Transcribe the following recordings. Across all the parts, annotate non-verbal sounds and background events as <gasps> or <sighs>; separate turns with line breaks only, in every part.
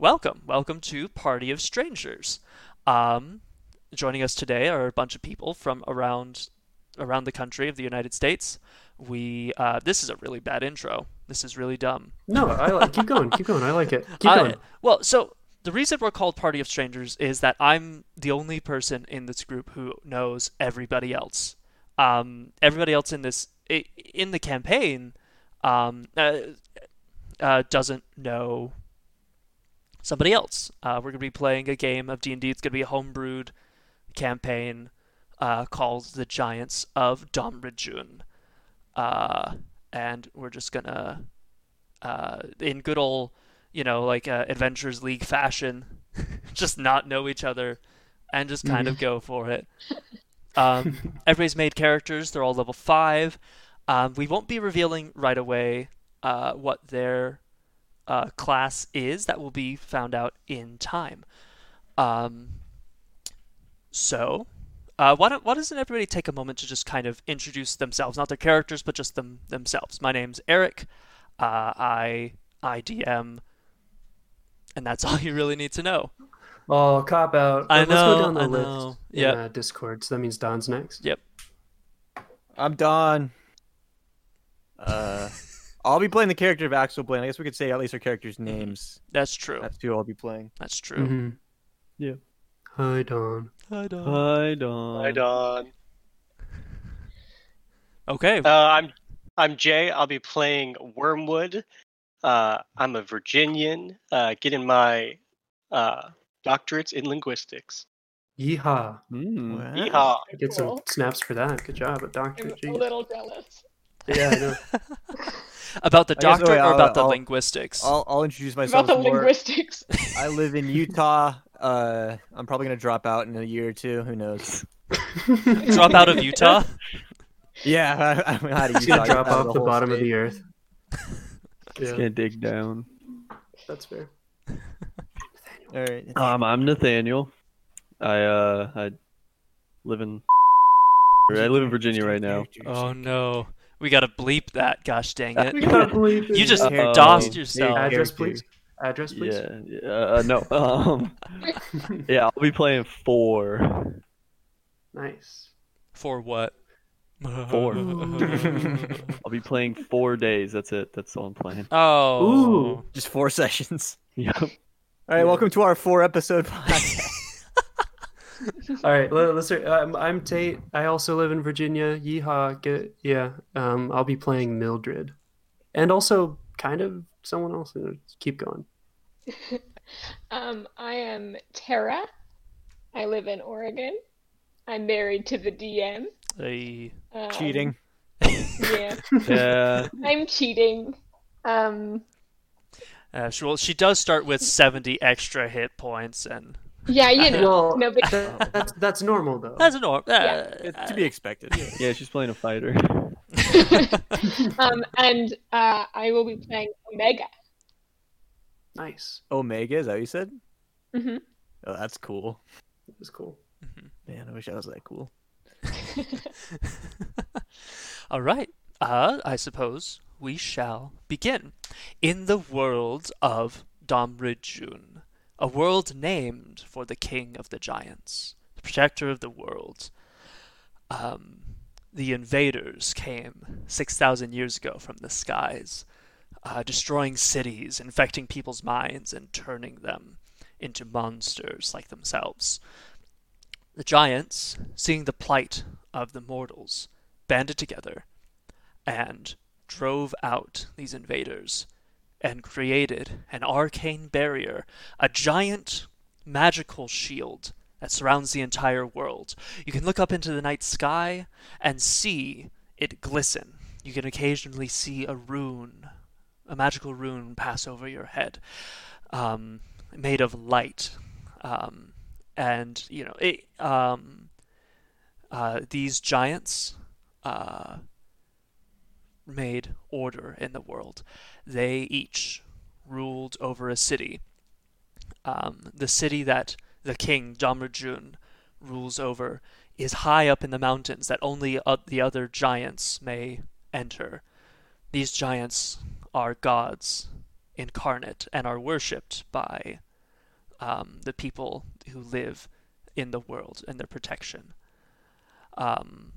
welcome, welcome to Party of Strangers. Um, joining us today are a bunch of people from around around the country of the United States. We uh, this is a really bad intro. This is really dumb.
No, I like. Keep going. Keep going. I like it. Keep
I-
going.
well, so the reason we're called Party of Strangers is that I'm the only person in this group who knows everybody else. Um, everybody else in this in the campaign um, uh, uh, doesn't know somebody else. Uh, we're gonna be playing a game of D and D. It's gonna be a homebrewed campaign uh, called The Giants of Domrejun. Uh, and we're just gonna, uh, in good old, you know, like uh, Adventures League fashion, <laughs> just not know each other and just kind of go for it. <laughs> Um, everybody's made characters. They're all level five. Um, we won't be revealing right away uh, what their uh, class is. That will be found out in time. Um, so, uh, why don't why doesn't everybody take a moment to just kind of introduce themselves, not their characters, but just them themselves? My name's Eric. Uh, I I DM, and that's <laughs> all you really need to know.
Oh, cop out.
I
Let's
know,
go down the
I
list.
know.
in,
Yep.
uh, Discord. So that means Don's next.
Yep.
I'm Don. <laughs> Uh, I'll be playing the character of Axel Blaine. I guess we could say at least our characters' names.
That's true.
That's who I'll be playing.
That's true.
Mhm.
Yeah.
Hi, Don.
Hi, Don.
Hi, Don.
Hi, Don.
Okay.
Uh, I'm I'm Jay. I'll be playing Wormwood. Uh, I'm a Virginian, uh, getting my uh, doctorates in linguistics.
Yeehaw.
Mm.
Wow.
Yeehaw!
Get some snaps for that. Good job, at Doctor.
I'm a little jealous.
Yeah, I know. <laughs>
about the
I guess, wait,
or
I'll-
about the
I'll-
linguistics?
I'll, I'll introduce
About
myself
the
more.
linguistics. <laughs> <laughs>
I live in Utah. Uh, I'm probably gonna drop out in a year or two. Who knows?
Drop out of Utah?
Yeah, I, I'm out of
He's
Utah.
gonna drop
out
off the
whole
bottom of the earth.
Just
Yeah,
can't dig down.
that's fair.
All right.
Um, I'm Nathaniel. I uh, I live in. I live in Virginia right now.
Oh no. We gotta bleep that, gosh dang <laughs>
We
it.
gotta believe <laughs>
You just
Uh-oh.
dosed yourself.
address, please. Address, please.
Yeah. yeah, Uh, no. <laughs> Um. yeah, I'll be playing four.
Nice.
For what?
Four. I'll be playing four days. That's it. That's all I'm playing.
oh.
Ooh.
Just four sessions.
Yep.
All right. Welcome to our four episode podcast. <laughs>
All right, let, us start. I'm, I'm Tate. I also live in Virginia. Yeehaw. Get yeah. Um, I'll be playing Mildred, and also kind of someone else. Uh, Keep going. <laughs>
Um, I am Tara. I live in Oregon. I'm married to the DM.
Hey.
Um,
Cheating. <laughs>
Yeah,
Yeah.
I'm cheating. Um,
Uh, she, well, she does start with 70 extra hit points, and
yeah, you <laughs> know,
Well,
no big.
that, that's that's normal though.
that's a norm. Uh,
It's to be expected.
Yeah, she's playing a fighter. <laughs>
um, and uh, I will be playing Omega.
nice.
Omega, is that what you said?
hmm
Oh, that's cool.
That's cool.
Man, I wish I was that cool. <laughs>
All right. Uh, I suppose we shall begin. In the world of Domrijun, a world named for the king of the giants, the protector of the world. Um, the invaders came 6,000 years ago from the skies, uh, destroying cities, infecting people's minds, and turning them into monsters like themselves. The giants, seeing the plight of the mortals, banded together and drove out these invaders and created an arcane barrier, a giant magical shield that surrounds the entire world. You can look up into the night sky and see it glisten. You can occasionally see a rune, a magical rune, pass over your head, um, made of light. Um, and you know, it, um, uh, these giants uh, made order in the world. They each ruled over a city. Um, the city that the king Damrajun rules over is high up in the mountains that only uh, the other giants may enter. These giants are gods incarnate and are worshipped by um, the people who live in the world and their protection. Um,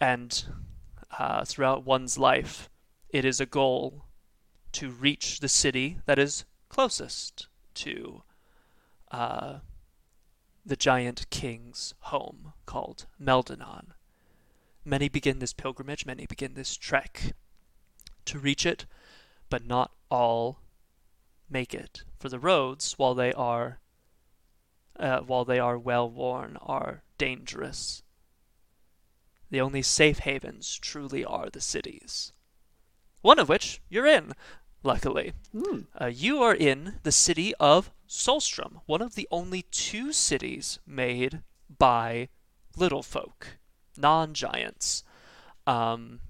and uh, throughout one's life, it is a goal to reach the city that is closest to uh, the giant king's home called Meldanon. Many begin this pilgrimage, many begin this trek to reach it, but not all make it. For the roads, while they are uh, while they are well worn, are dangerous. The only safe havens truly are the cities. One of which you're in, luckily.
Hmm.
Uh, you are in the city of Solstrom, one of the only two cities made by little folk, non-giants. Um,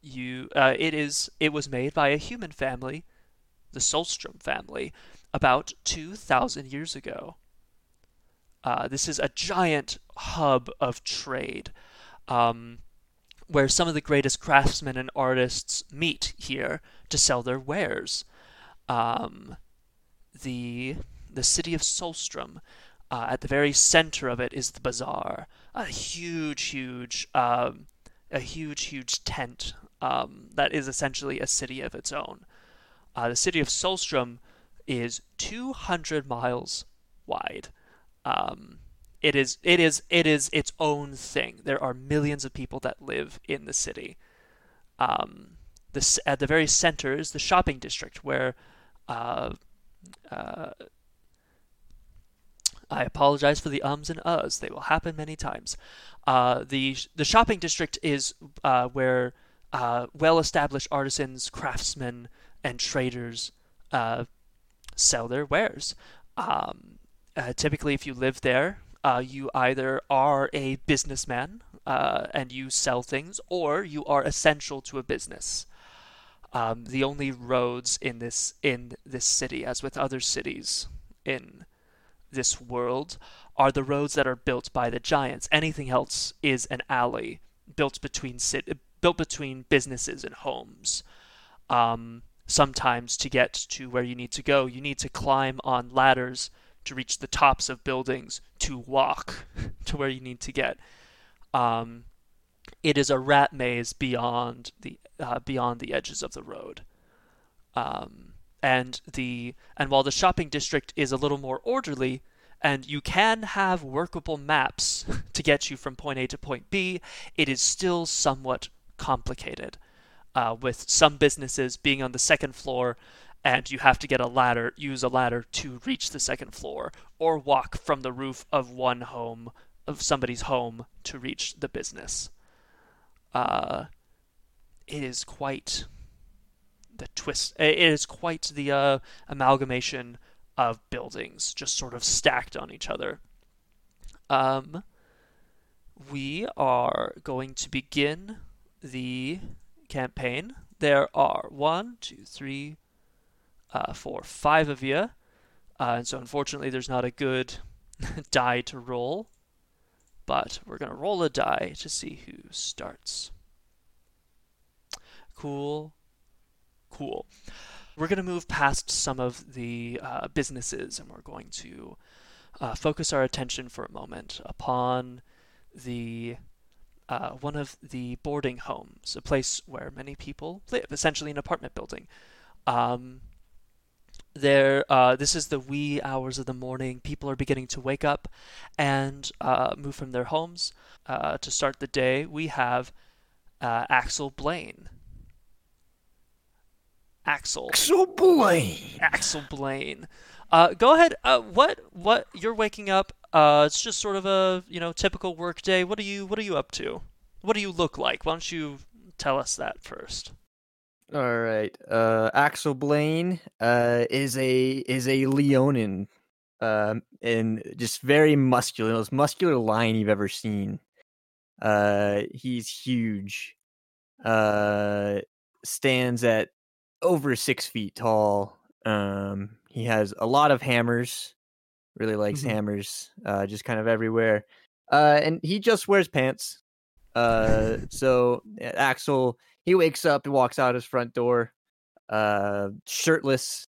you, uh, it is, it was made by a human family, the Solstrom family, about two thousand years ago. Uh, this is a giant hub of trade, um, where some of the greatest craftsmen and artists meet here to sell their wares. Um, the the city of Solstrom. Uh, at the very center of it is the bazaar, a huge, huge, um, a huge, huge tent um, that is essentially a city of its own. Uh, the city of Solstrom is 200 miles wide. Um, it is, it is, it is its own thing. There are millions of people that live in the city. Um, this at the very center is the shopping district where uh, uh, I apologize for the ums and uhs. They will happen many times. Uh, the the shopping district is uh, where uh, well-established artisans, craftsmen, and traders uh, sell their wares. Um, uh, typically, if you live there, uh, you either are a businessman and you sell things, or you are essential to a business. Um, the only roads in this in this city, as with other cities in this world, are the roads that are built by the giants. Anything else is an alley built between cit- built between businesses and homes. Um, sometimes to get to where you need to go, you need to climb on ladders to reach the tops of buildings to walk <laughs> to where you need to get. Um, it is a rat maze beyond the uh, beyond the edges of the road. Um, and the and while the shopping district is a little more orderly and you can have workable maps <laughs> to get you from point A to point B, it is still somewhat complicated. Uh, with some businesses being on the second floor and you have to get a ladder, use a ladder to reach the second floor, or walk from the roof of one home, of somebody's home, to reach the business. Uh, it is quite the twist. It is quite the uh, amalgamation of buildings, just sort of stacked on each other. Um, we are going to begin the campaign. There are one, two, three, uh, four, five of you. Uh, and so unfortunately, there's not a good <laughs> die to roll. But we're going to roll a die to see who starts. Cool. Cool. We're going to move past some of the uh, businesses and we're going to uh, focus our attention for a moment upon the uh, one of the boarding homes, a place where many people live, essentially an apartment building. Um, there, uh, this is the wee hours of the morning. People are beginning to wake up and uh, move from their homes. Uh, to start the day, we have uh, Axel Blaine. Axel.
Axel Blaine.
Axel Blaine. Uh, go ahead. Uh, what what you're waking up? Uh, it's just sort of a you know typical work day. What are you What are you up to? What do you look like? Why don't you tell us that first?
All right. Uh, Axel Blaine uh, is a is a Leonin, um, and just very muscular, most muscular lion you've ever seen. Uh, he's huge. Uh, stands at over six feet tall. Um, he has a lot of hammers. Really likes
Mhm.
hammers. Uh, just kind of everywhere. Uh, and he just wears pants. Uh, so Axel, he wakes up and walks out his front door, uh, shirtless,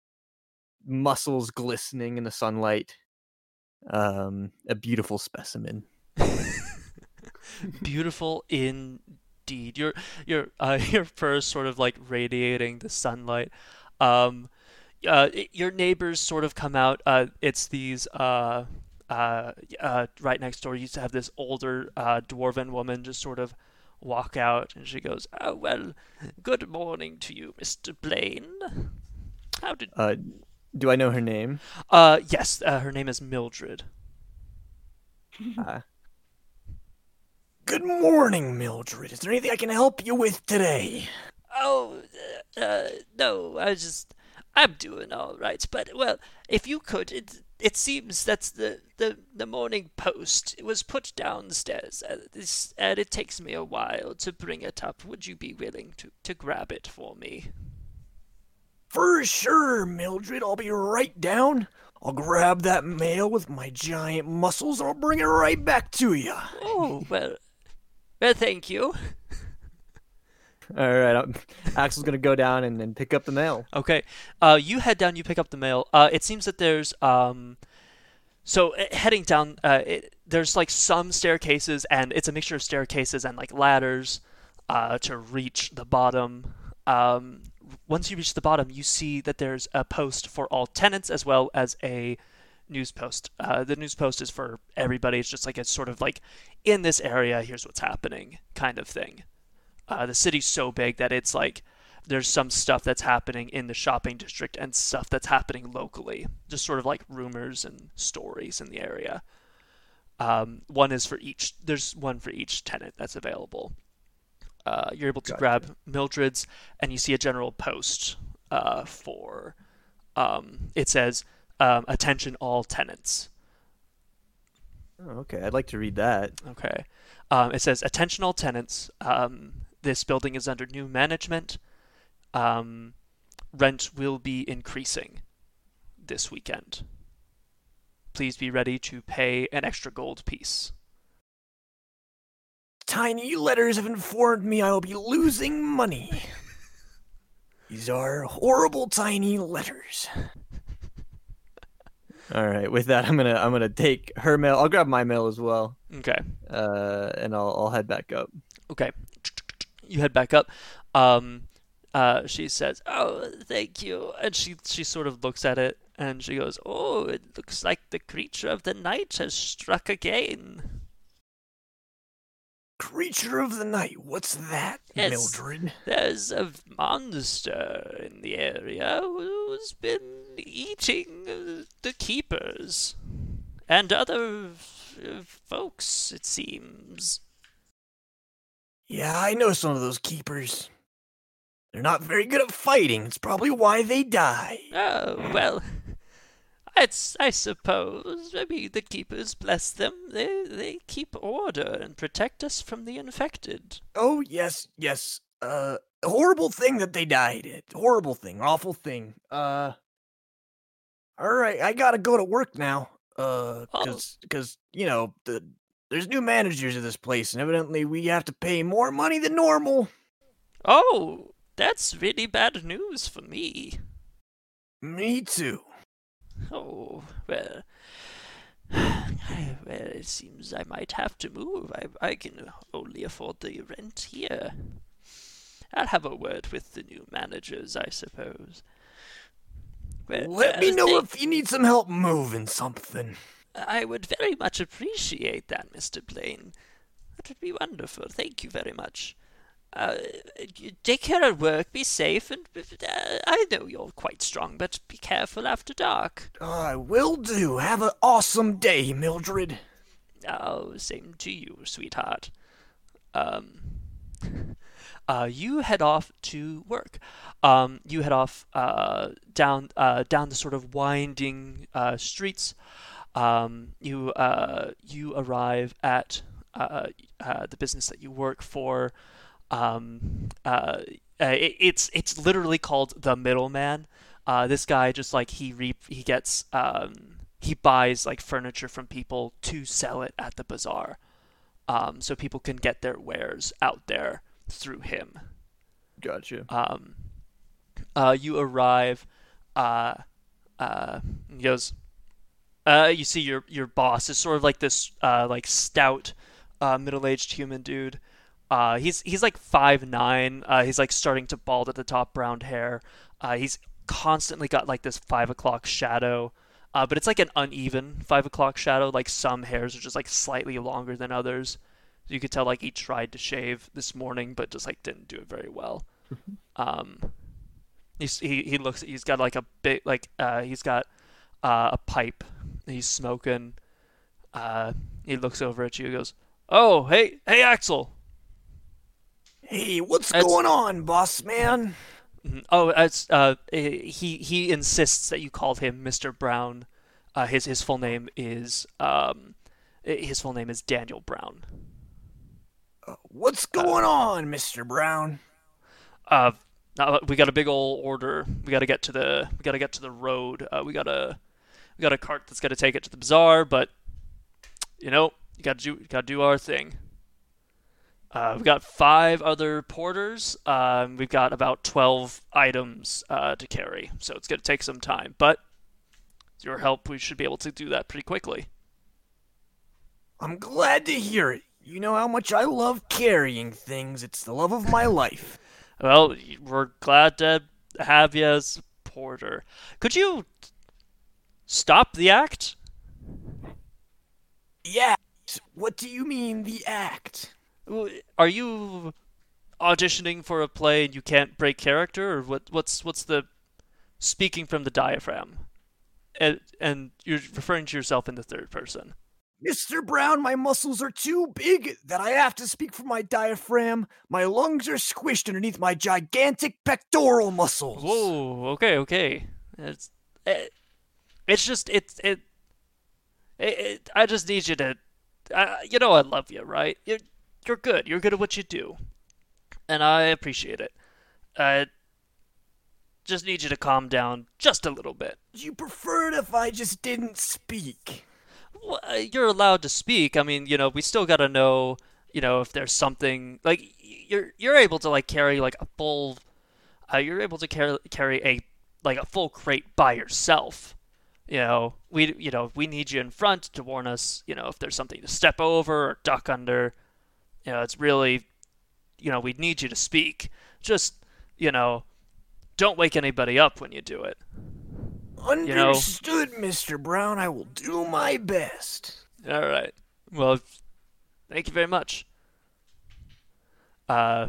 muscles glistening in the sunlight. Um, a beautiful specimen.
Beautiful indeed. Your your uh, <laughs> your fur is sort of like radiating the sunlight. Um, uh, your neighbors sort of come out. Uh, it's these uh, uh, uh, right next door. You used to have this older uh, dwarven woman just sort of walk out, and she goes, "Oh well, good morning to you, Mister Blaine. How did?"
Uh, do I know her name?
Uh, yes. Uh, her name is Mildred.
Uh, <laughs> Good morning, Mildred. Is there anything I can help you with today?
Oh, uh, uh, no, I just, I'm doing all right. But well, if you could, it it seems that's the the the morning post. It was put downstairs. Uh, this and it takes me a while to bring it up. Would you be willing to to grab it for me?
For sure, Mildred. I'll be right down. I'll grab that mail with my giant muscles and I'll bring it right back to you.
Oh well, well, thank you.
All right, I'm, Axel's gonna go down and, and pick up the mail.
Okay. Uh, you head down. You pick up the mail. Uh, it seems that there's um, so uh, heading down. Uh, it, there's like some staircases, and it's a mixture of staircases and like ladders, uh, to reach the bottom. Um, once you reach the bottom, you see that there's a post for all tenants as well as a news post. Uh, the news post is for everybody. It's just like it's sort of like in this area. Here's what's happening, kind of thing. Uh, the city's so big that it's like there's some stuff that's happening in the shopping district and stuff that's happening locally. Just sort of like rumors and stories in the area. Um, one is for each. There's one for each tenant that's available. Uh, you're able to
Gotcha.
grab Mildred's, and you see a general post uh, for. Um, it says, um, "Attention, all tenants."
Oh, okay, I'd like to read that.
Okay. Um, it says, attention all tenants. This building is under new management. Um, rent will be increasing this weekend. Please be ready to pay an extra gold piece.
Tiny letters have informed me I will be losing money. These are horrible tiny letters. <laughs> All right, with that, I'm gonna I'm gonna take her mail. I'll grab my mail as well,
Okay.
uh, and I'll I'll head back up.
Okay. You head back up. Um, uh, she says, "Oh, thank you," and she she sort of looks at it and she goes, "Oh, it looks like the creature of the night has struck again."
Creature of the night, what's that,
Yes.
Mildred?
There's a monster in the area who's been eating the keepers and other folks, it seems.
Yeah, I know some of those keepers. They're not very good at fighting. It's probably why they die.
Oh, well, it's, I suppose. I mean, the keepers, bless them, they, they keep order and protect us from the infected.
Oh yes, yes. Uh, horrible thing that they died. It horrible thing, awful thing. Uh, all right, I gotta go to work now. Uh,
Oh.
cause, cause you know the there's new managers of this place, and evidently we have to pay more money than normal.
Oh, that's really bad news for me.
Me too.
Oh, well. <sighs> well, it seems I might have to move. I, I can only afford the rent here. I'll have a word with the new managers, I suppose. Well,
Let me
uh,
know
thank-
if you need some help moving something.
I would very much appreciate that, Mr. Blaine. That would be wonderful. Thank you very much. Uh, take care at work, be safe, and uh, I know you're quite strong, but be careful after dark.
I will do. Have an awesome day, Mildred.
Oh, same to you, sweetheart. Um, <laughs> uh, you head off to work. Um, you head off uh, down uh, down the sort of winding uh, streets. Um, you uh, you arrive at uh, uh, the business that you work for. Um, uh, uh, it, it's it's literally called the middleman. Uh, this guy just like he re- he gets um, he buys like furniture from people to sell it at the bazaar, um, so people can get their wares out there through him.
Gotcha.
Um, uh, you arrive. Uh, uh, he goes. Uh, you see your your boss is sort of like this uh, like stout uh, middle-aged human dude. Uh, he's he's like five nine. Uh, he's like starting to bald at the top, brown hair. Uh, he's constantly got like this five o'clock shadow, uh, but it's like an uneven five o'clock shadow. Like some hairs are just like slightly longer than others. You could tell like he tried to shave this morning, but just like didn't do it very well. <laughs> um, he's, he he looks. He's got like a big like uh, he's got uh, a pipe. He's smoking. Uh, he looks over at you. and goes, "Oh, hey, hey, Axel."
Hey, what's
That's-
going on, boss man?
Mhm. Oh, it's uh, he he insists that you call him Mr. Brown. Uh, his his full name is um, his full name is Daniel Brown.
What's going on, Mr. Brown?
Uh, we got a big old order. We got to get to the we got to get to the road. Uh, we got a we got a cart that's going to take it to the bazaar, but you know you got to do got to do our thing. Uh, we've got five other porters. Um, we've got about twelve items uh, to carry, so it's going to take some time. But with your help, we should be able to do that pretty quickly.
I'm glad to hear it. You know how much I love carrying things. It's the love of my life. <laughs>
Well, we're glad to have you as porter. Could you stop the act?
Yeah. What do you mean, the act?
Are you auditioning for a play and you can't break character, or what? What's what's the speaking from the diaphragm? And, and you're referring to yourself in the third person.
Mr. Brown, my muscles are too big that I have to speak from my diaphragm. My lungs are squished underneath my gigantic pectoral muscles.
Whoa. Okay. Okay. It's it, eh, it's just it's it, it, it. I just need you to. Uh, you know I love you, right? You're you're good. You're good at what you do, and I appreciate it. I just need you to calm down just a little bit.
You prefer it if I just didn't speak.
Well, uh, you're allowed to speak. I mean, you know, we still got to know, you know, if there's something like you're you're able to like carry like a full, uh, you're able to carry carry a like a full crate by yourself. You know, we you know we need you in front to warn us. You know, if there's something to step over or duck under. You know, it's really, you know, we need you to speak. Just you know, don't wake anybody up when you do it. know-
Understood, Mr. Brown. I will do my best.
All right. Well, thank you very much. Uh,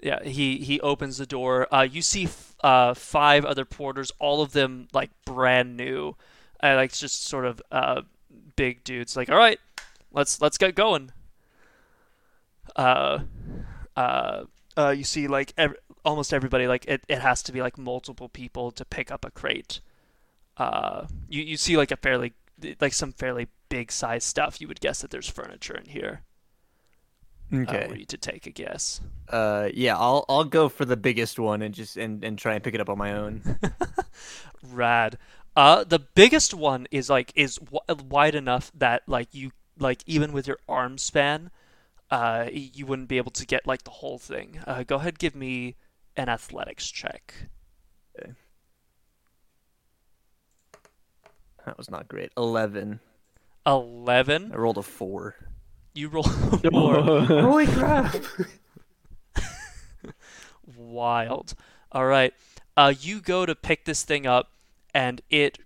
yeah. He he opens the door. Uh, you see f- uh five other porters, all of them like brand new, uh, like just sort of uh big dudes. Like, all right, let's let's get going. Uh, uh, uh. You see like ev- almost everybody. Like it, it has to be like multiple people to pick up a crate. Uh, you you see like a fairly like some fairly big size stuff, you would guess that there's furniture in here. Uh,
Okay.
were you to take a guess?
Uh, yeah, I'll I'll go for the biggest one and just and, and try and pick it up on my own. <laughs>
Rad. Uh, the biggest one is like is w- wide enough that like you like even with your arm span, uh, you wouldn't be able to get like the whole thing. Uh, go ahead, give me an athletics check. Okay.
That was not great. Eleven.
Eleven.
I rolled a four.
You roll <laughs> four. <laughs>
Holy crap! <laughs>
Wild. All right. Uh, you go to pick this thing up, and it,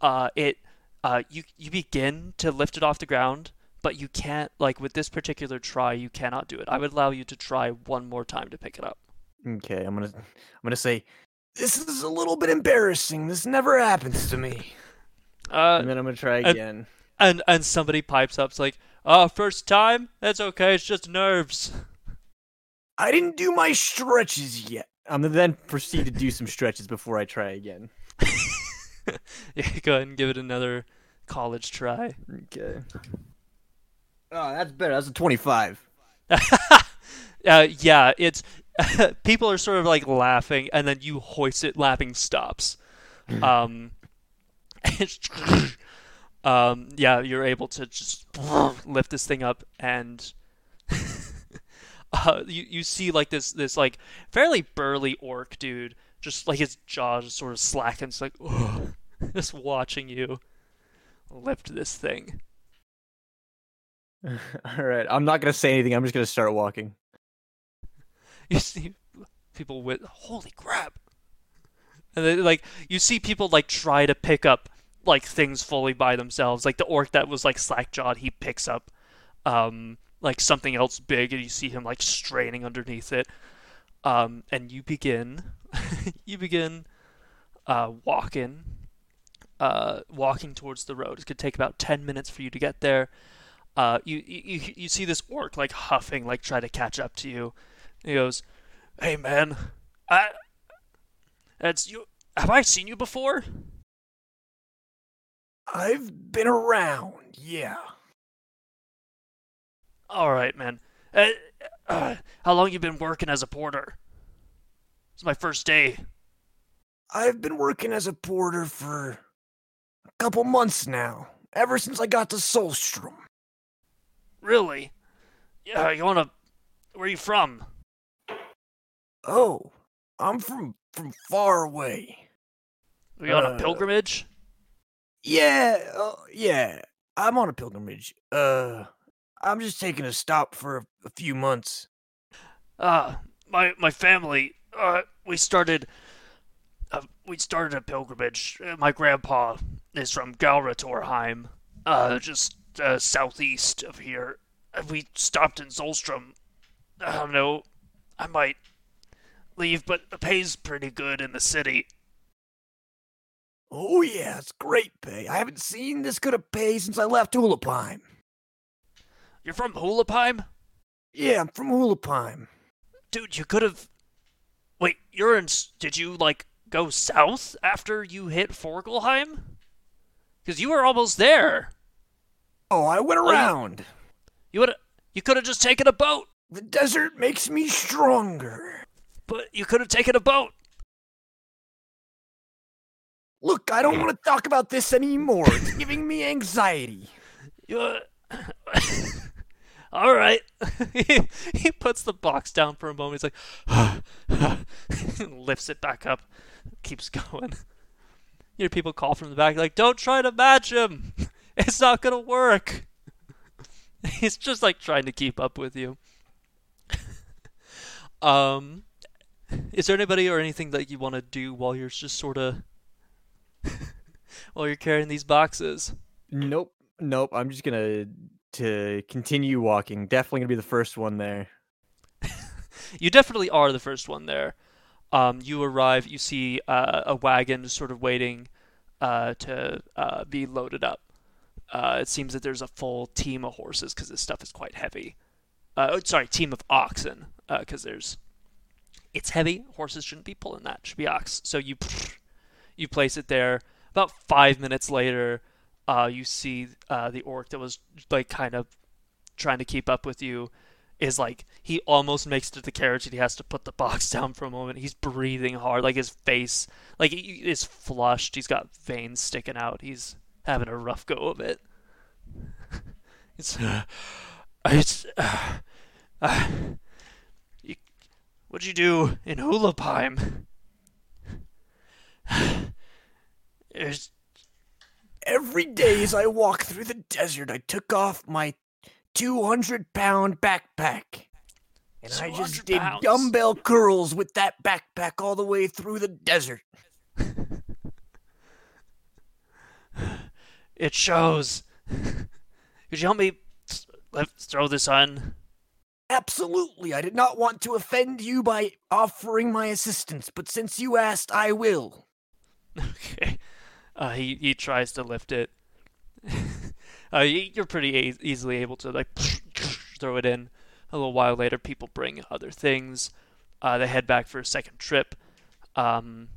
uh, it, uh, you you begin to lift it off the ground, but you can't. Like with this particular try, you cannot do it. I would allow you to try one more time to pick it up.
Okay, I'm gonna I'm gonna say this is a little bit embarrassing. This never happens to me.
Uh,
And then I'm gonna try
and-
again.
and and somebody pipes up, it's like, "Oh, first time? That's okay. It's just nerves."
I didn't do my stretches yet. I'm gonna then proceed to do some stretches before I try again. <laughs>
yeah, go ahead and give it another college try.
Okay. Oh, that's better. That's a 25. <laughs>
uh, yeah, it's <laughs> people are sort of like laughing, and then you hoist it, laughing stops. um, um, yeah, you're able to just <laughs> lift this thing up, and <laughs> uh, you you see like this this like fairly burly orc dude, just like his jaw just sort of slackens, like <laughs> just watching you. lift this thing.
All right, I'm not gonna say anything. I'm just gonna start walking.
You see people with holy crap, and then like you see people like try to pick up like things fully by themselves. Like the orc that was like slack jawed, he picks up um like something else big, and you see him like straining underneath it. Um, and you begin, <laughs> you begin, uh, walking, uh, walking towards the road. It could take about ten minutes for you to get there. Uh, you, you you see this orc like huffing, like try to catch up to you. He goes, "Hey man, I, it's you. Have I seen you before?"
I've been around, yeah.
All right, man. Uh, uh, how long you been working as a porter? It's my first day.
I've been working as a porter for a couple months now, ever since I got to Solstrom.
Really? Yeah, you wanna? Where you from?
Oh, I'm from from far away.
Are you on a
Uh,
pilgrimage?
Yeah, uh, yeah. I'm on a pilgrimage. Uh, I'm just taking a stop for a, few months.
Uh, my my family. Uh, we started. Uh, we started a pilgrimage. Uh, my grandpa is from Galratorheim, uh, just uh, southeast of here. We stopped in Solstrom. I don't know. I might leave, but the pay's pretty good in the city.
Oh yeah, it's great pay. I haven't seen this good a pay since I left Hulapime.
You're from Hulapime?
Yeah, I'm from Hulapime.
Dude, you could have. Wait, you're in. Did you, like, go south after you hit Forgelheim? Because you were almost there.
Oh, I went around.
You would. You could have just taken a boat,
The desert makes me stronger.
but you could have taken a boat.
Look, I don't want to talk about this anymore. It's <laughs> giving me anxiety.
Uh... <laughs> All right. he, <laughs> he puts the box down for a moment. He's like, <sighs> <sighs> lifts it back up, keeps going. You hear people call from the back, like, "Don't try to match him. It's not gonna work." He's just like trying to keep up with you. um, is there anybody or anything that you want to do while you're just sort of <laughs> while you're carrying these boxes?
Nope, nope. I'm just gonna to continue walking. Definitely gonna be the first one there. <laughs>
You definitely are the first one there. Um, you arrive, you see uh, a wagon sort of waiting uh, to uh, be loaded up. Uh, it seems that there's a full team of horses because this stuff is quite heavy. Uh, oh, sorry, team of oxen because there's it's heavy. Horses shouldn't be pulling that; it should be ox. So you <laughs> you place it there. About five minutes later, uh, you see uh, the orc that was like kind of trying to keep up with you is like he almost makes it to the carriage and he has to put the box <laughs> down for a moment. He's breathing hard, like his face, like he is flushed. He's got veins sticking out. He's having a rough go of it. <laughs> it's, uh, <sighs> it's, uh, <sighs> uh, <sighs> you, what'd you do in Hulapime? <sighs> There's
Every day as I walk through the desert, I took off my 200 pound backpack. And I just did
pounds.
dumbbell curls with that backpack all the way through the desert. <sighs>
It shows. <laughs> Could you help me throw this on?
Absolutely, I did not want to offend you by offering my assistance, but since you asked, I will. <laughs>
Okay. Uh, he he tries to lift it. <laughs> uh, you're pretty a- easily able to like <laughs> throw it in. A little while later, people bring other things. Uh, they head back for a second trip. Um,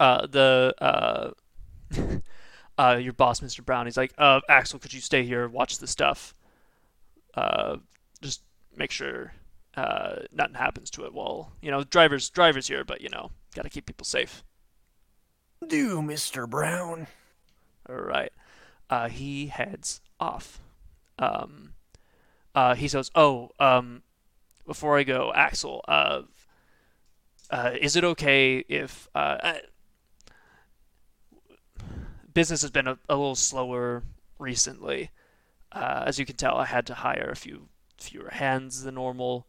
uh, the uh, uh, your boss, Mr. Brown, he's like, uh, Axel, could you stay here, watch the stuff? Uh, just make sure nothing happens to it. Well, you know, drivers drivers here, but you know, gotta keep people safe.
Do, Mr. Brown.
All right. Uh, he heads off. Um, uh, he says, "Oh, um, before I go, Axel, uh, uh, is it okay if uh, uh, business has been a, a little slower recently. Uh, as you can tell, I had to hire a few fewer hands than normal.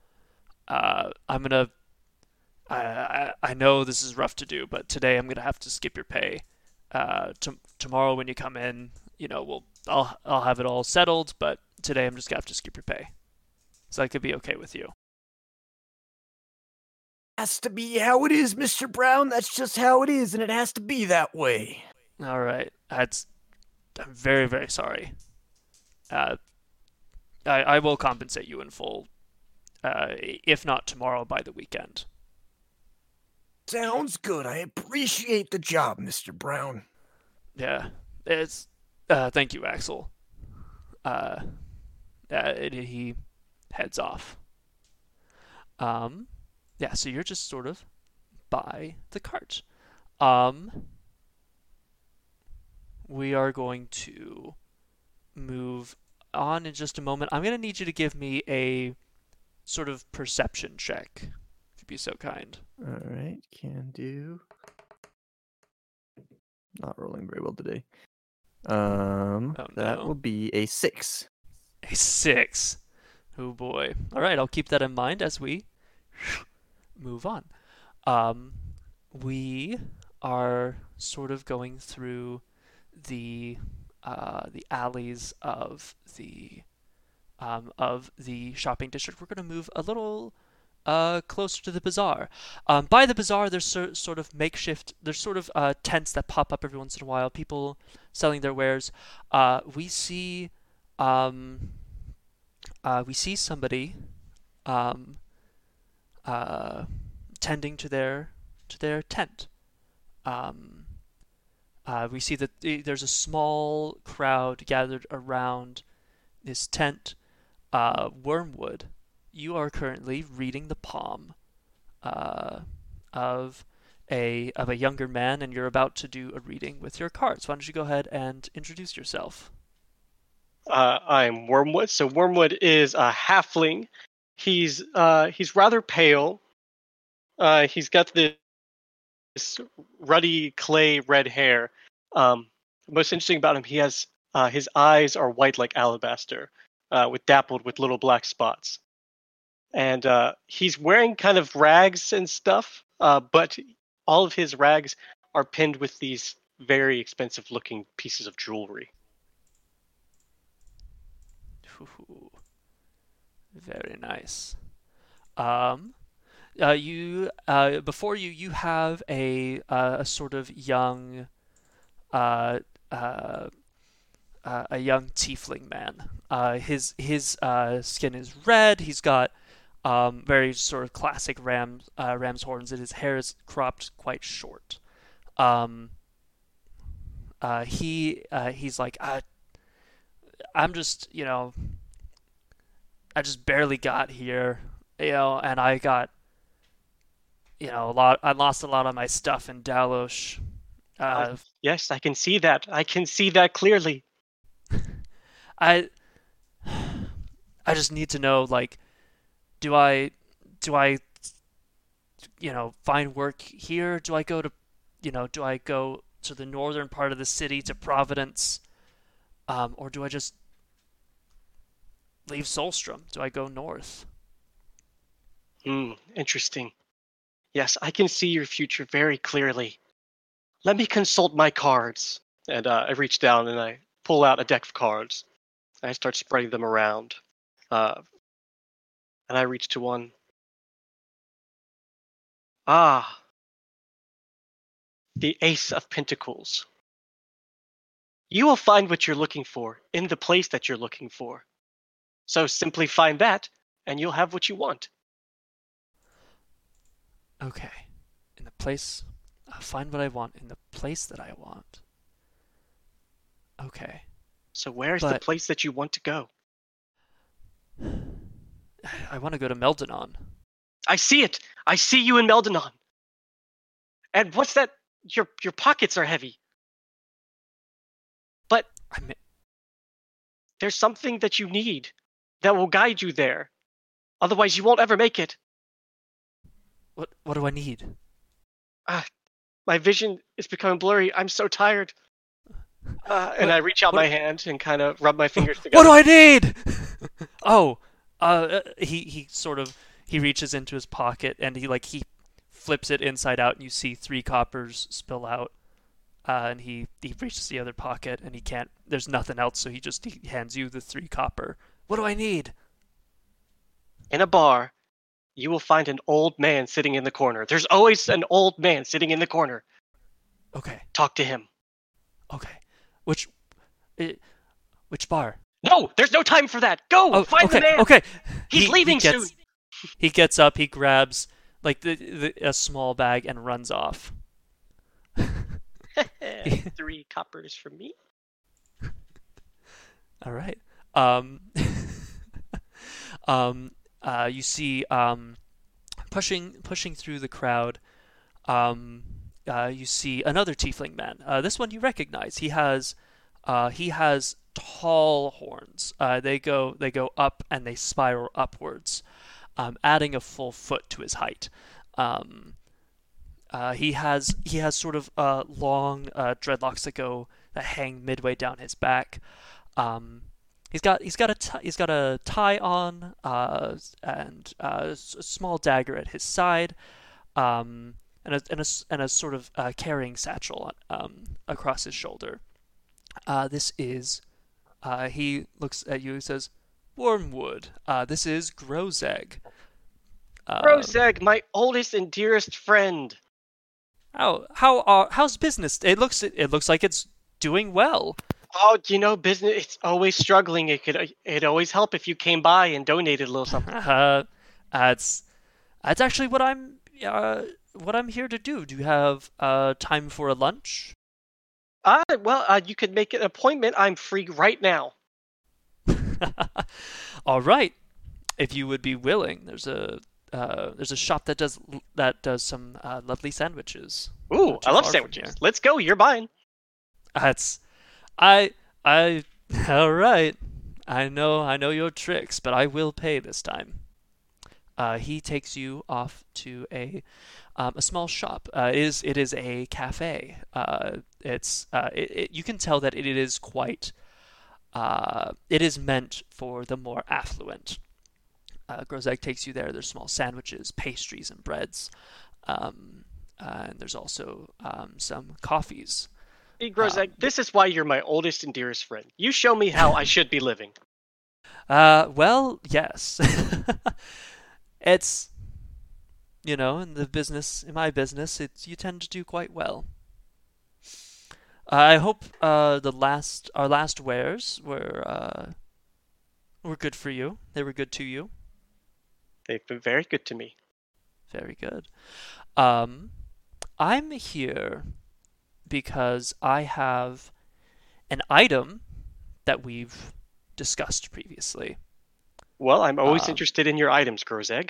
Uh, I'm gonna. I, I I know this is rough to do, but today I'm gonna have to skip your pay. Uh, to, tomorrow when you come in, you know, we'll I'll I'll have it all settled. But today I'm just gonna have to skip your pay. So that could be okay with you.
Has to be how it is, Mr. Brown. That's just how it is, and it has to be that way.
All right. That's. I'm very very sorry. Uh, I I will compensate you in full. Uh, if not tomorrow, by the weekend.
Sounds good. I appreciate the job, Mr. Brown.
Yeah, it's. Uh, thank you, Axel. Uh, uh, it, he heads off. Um, yeah. So you're just sort of by the cart. Um, we are going to move on in just a moment. I'm gonna need you to give me a sort of perception check, you'd be so kind.
All right, can do. Not rolling very well today. Um,
Oh,
that
no.
will be a six.
A six. Oh boy. All right, I'll keep that in mind as we move on. Um, we are sort of going through the uh, the alleys of the um, of the shopping district. We're going to move a little uh, closer to the bazaar. Um, by the bazaar, there's sor- sort of makeshift. There's sort of uh, tents that pop up every once in a while. People selling their wares. Uh, we see um, uh, we see somebody um, uh, tending to their to their tent. Um, uh, we see that there's a small crowd gathered around this tent. Uh, Wormwood, you are currently reading the palm uh, of a of a younger man, and you're about to do a reading with your cards. Why don't you go ahead and introduce yourself?
Uh, I'm Wormwood. So Wormwood is a halfling. He's uh, he's rather pale. Uh, he's got this ruddy clay red hair. Um, most interesting about him, he has uh, his eyes are white like alabaster, uh, with dappled with little black spots. And uh, he's wearing kind of rags and stuff, uh, but all of his rags are pinned with these very expensive looking pieces of jewelry.
Ooh, very nice. Um, uh, you uh, before you you have a uh, a sort of young, uh, uh, uh, a young tiefling man. Uh, his his uh, skin is red. He's got um, very sort of classic ram uh, ram's horns, and his hair is cropped quite short. Um, uh, he uh, he's like uh, I'm just, you know, I just barely got here, you know, and I got, you know, a lot. I lost a lot of my stuff in Dalos. Uh,
Yes, I can see that. I can see that clearly. <laughs>
I, I just need to know, like, do I, do I, you know, find work here? Do I go to, you know, do I go to the northern part of the city to Providence, um, or do I just leave Solstrom? Do I go north?
Hmm, interesting. Yes, I can see your future very clearly. Let me consult my cards. And uh, I reach down and I pull out a deck of cards. I start spreading them around. Uh, and I reach to one. Ah. The Ace of Pentacles. You will find what you're looking for in the place that you're looking for. So simply find that, and you'll have what you want.
Okay. In the place, I'll find what I want in the place that I want. Okay.
So where's the place that you want to go?
I want to go to Meldanon.
I see it. I see you in Meldanon. And what's that? Your your pockets are heavy. But
I mi-
there's something that you need that will guide you there. Otherwise, you won't ever make it.
what what do I need?
My vision is becoming blurry. I'm so tired. <sighs> Uh, and
What-
I reach out my hand and kind of rub my fingers together. <laughs>
What do I need? <laughs> oh, uh, he he sort of he reaches into his pocket and he like he flips it inside out and you see three coppers spill out. Uh, and he he reaches the other pocket and he can't. There's nothing else, so he just he hands you the three copper. What do I need?
In a bar, you will find an old man sitting in the corner. There's always an old man sitting in the corner.
Okay,
Talk to him.
okay. Which, uh, which bar?
No, there's no time for that. Go
Oh,
find
okay,
the man.
okay.
He's
He- he
leaving
gets-
soon.
He gets up, he grabs like the, the a small bag and runs off. <laughs> <laughs>
Three coppers from me.
All right. Um, <laughs> um, uh, you see, um, pushing pushing through the crowd, um, uh, you see another tiefling man. Uh, this one you recognize. He has, uh, he has tall horns. Uh, they go they go up and they spiral upwards, um, adding a full foot to his height. Um, uh, he has he has sort of uh, long uh, dreadlocks that go that hang midway down his back. Um, he's got he's got a t- he's got a tie on uh, and uh, a small dagger at his side, um, and a and a, and a sort of carrying satchel um, across his shoulder. Uh, this is uh, he looks at you and says, "Wormwood. Uh, this is Grozeg." Uh,
Roseg, my oldest and dearest friend.
How how are how's business? It looks it looks like it's doing well.
Oh, you know, business, it's always struggling. It could, it'd always help if you came by and donated a little something. <laughs>
Uh, that's that's actually what I'm uh, what I'm here to do. Do you have uh, time for a lunch?
Uh, well, uh, you could make an appointment. I'm free right now. <laughs>
All right, if you would be willing. There's a uh, there's a shop that does that does some uh, lovely sandwiches.
Ooh, I love sandwiches. Let's go. You're buying.
That's I I <laughs> all right. I know I know your tricks, but I will pay this time. Uh, he takes you off to a um, a small shop. Uh, it is it is a cafe. Uh, it's uh, it, it, you can tell that it is quite. Uh, it is meant for the more affluent. Uh, Grozeg takes you there. There's small sandwiches, pastries, and breads. Um, uh, and there's also um, some coffees.
Hey, Grozeg, this is why you're my oldest and dearest friend. You show me how I should be living. <laughs>
Uh, well, yes. <laughs> it's, you know, in the business, in my business, it's you tend to do quite well. I hope uh, the last our last wares were uh, were good for you. They were good to you.
They've been very good to me.
Very good. Um, I'm here because I have an item that we've discussed previously.
Well, I'm always
Um,
interested in your items, Grozeg.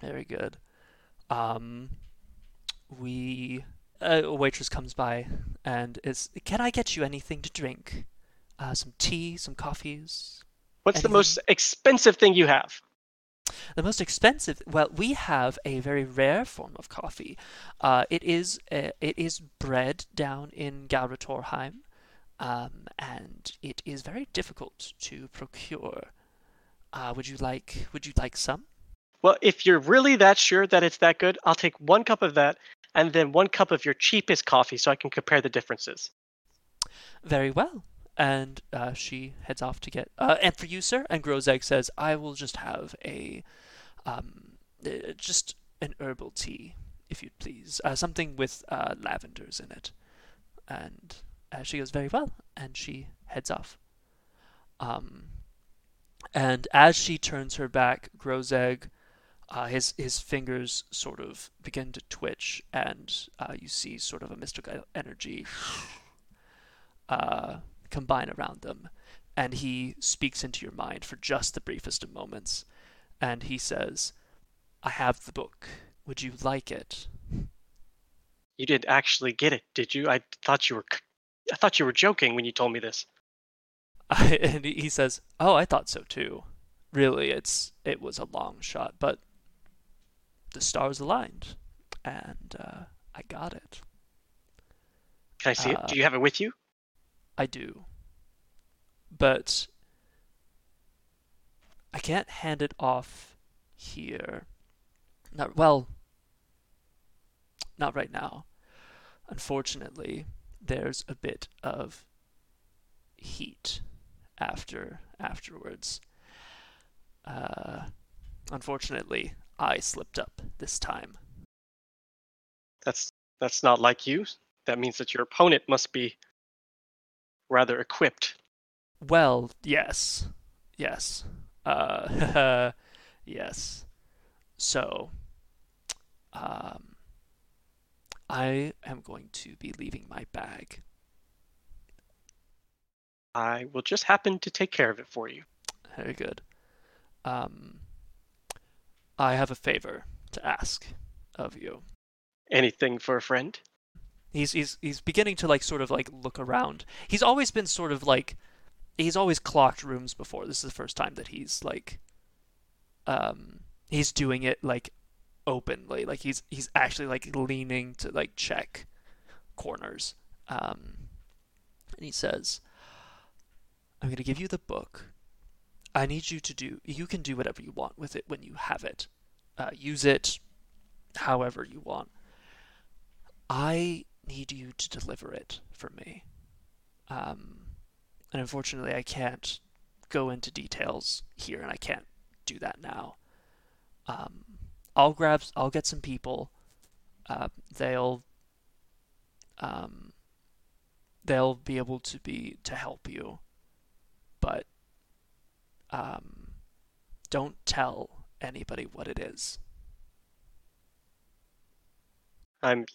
Very good. Um, we uh, a waitress comes by and is, can I get you anything to drink? Uh, some tea, some coffees.
What's the most expensive thing you have?
The most expensive. Well, we have a very rare form of coffee. Uh, it is uh, it is bred down in Galratorheim, um, and it is very difficult to procure. Uh, would you like Would you like some?
Well, if you're really that sure that it's that good, I'll take one cup of that and then one cup of your cheapest coffee so I can compare the differences.
Very well. And uh, she heads off to get. Uh, and for you, sir. And Grozeg says, "I will just have a, um, uh, just an herbal tea, if you'd please. Uh, something with uh, lavenders in it." And uh, she goes, "Very well." And she heads off. Um, and as she turns her back, Grozeg, uh, his his fingers sort of begin to twitch, and uh, you see sort of a mystical energy uh, combine around them. And he speaks into your mind for just the briefest of moments. And he says, I have the book. Would you like it?
You didn't actually get it, did you? I thought you were I thought you were joking when you told me this. <laughs>
and he he says, "Oh, I thought so too. Really, it's it was a long shot, but the stars aligned, and uh, I got it.
Can I see
Uh,
it? Do you have it with you?
I do. But I can't hand it off here. Not well. Not right now. Unfortunately, there's a bit of heat after afterwards. Uh, unfortunately, I slipped up this time.
That's that's not like you. That means that your opponent must be rather equipped.
Well, yes. Yes. Uh, <laughs> yes. So, um, I am going to be leaving my bag.
I will just happen to take care of it for you.
Very good. Um, I have a favor to ask of you.
Anything for a friend?
He's he's he's beginning to like sort of like look around. He's always been sort of like he's always clocked rooms before. This is the first time that he's like um he's doing it like openly. Like he's he's actually like leaning to like check corners. Um and he says, I'm going to give you the book. I need you to do you can do whatever you want with it when you have it. Uh, use it however you want. I need you to deliver it for me. Um, and unfortunately, I can't go into details here, and I can't do that now. Um, I'll grab, I'll get some people. Uh, they'll, um, they'll be able to be to help you, but um, don't tell anybody what it is.
I'm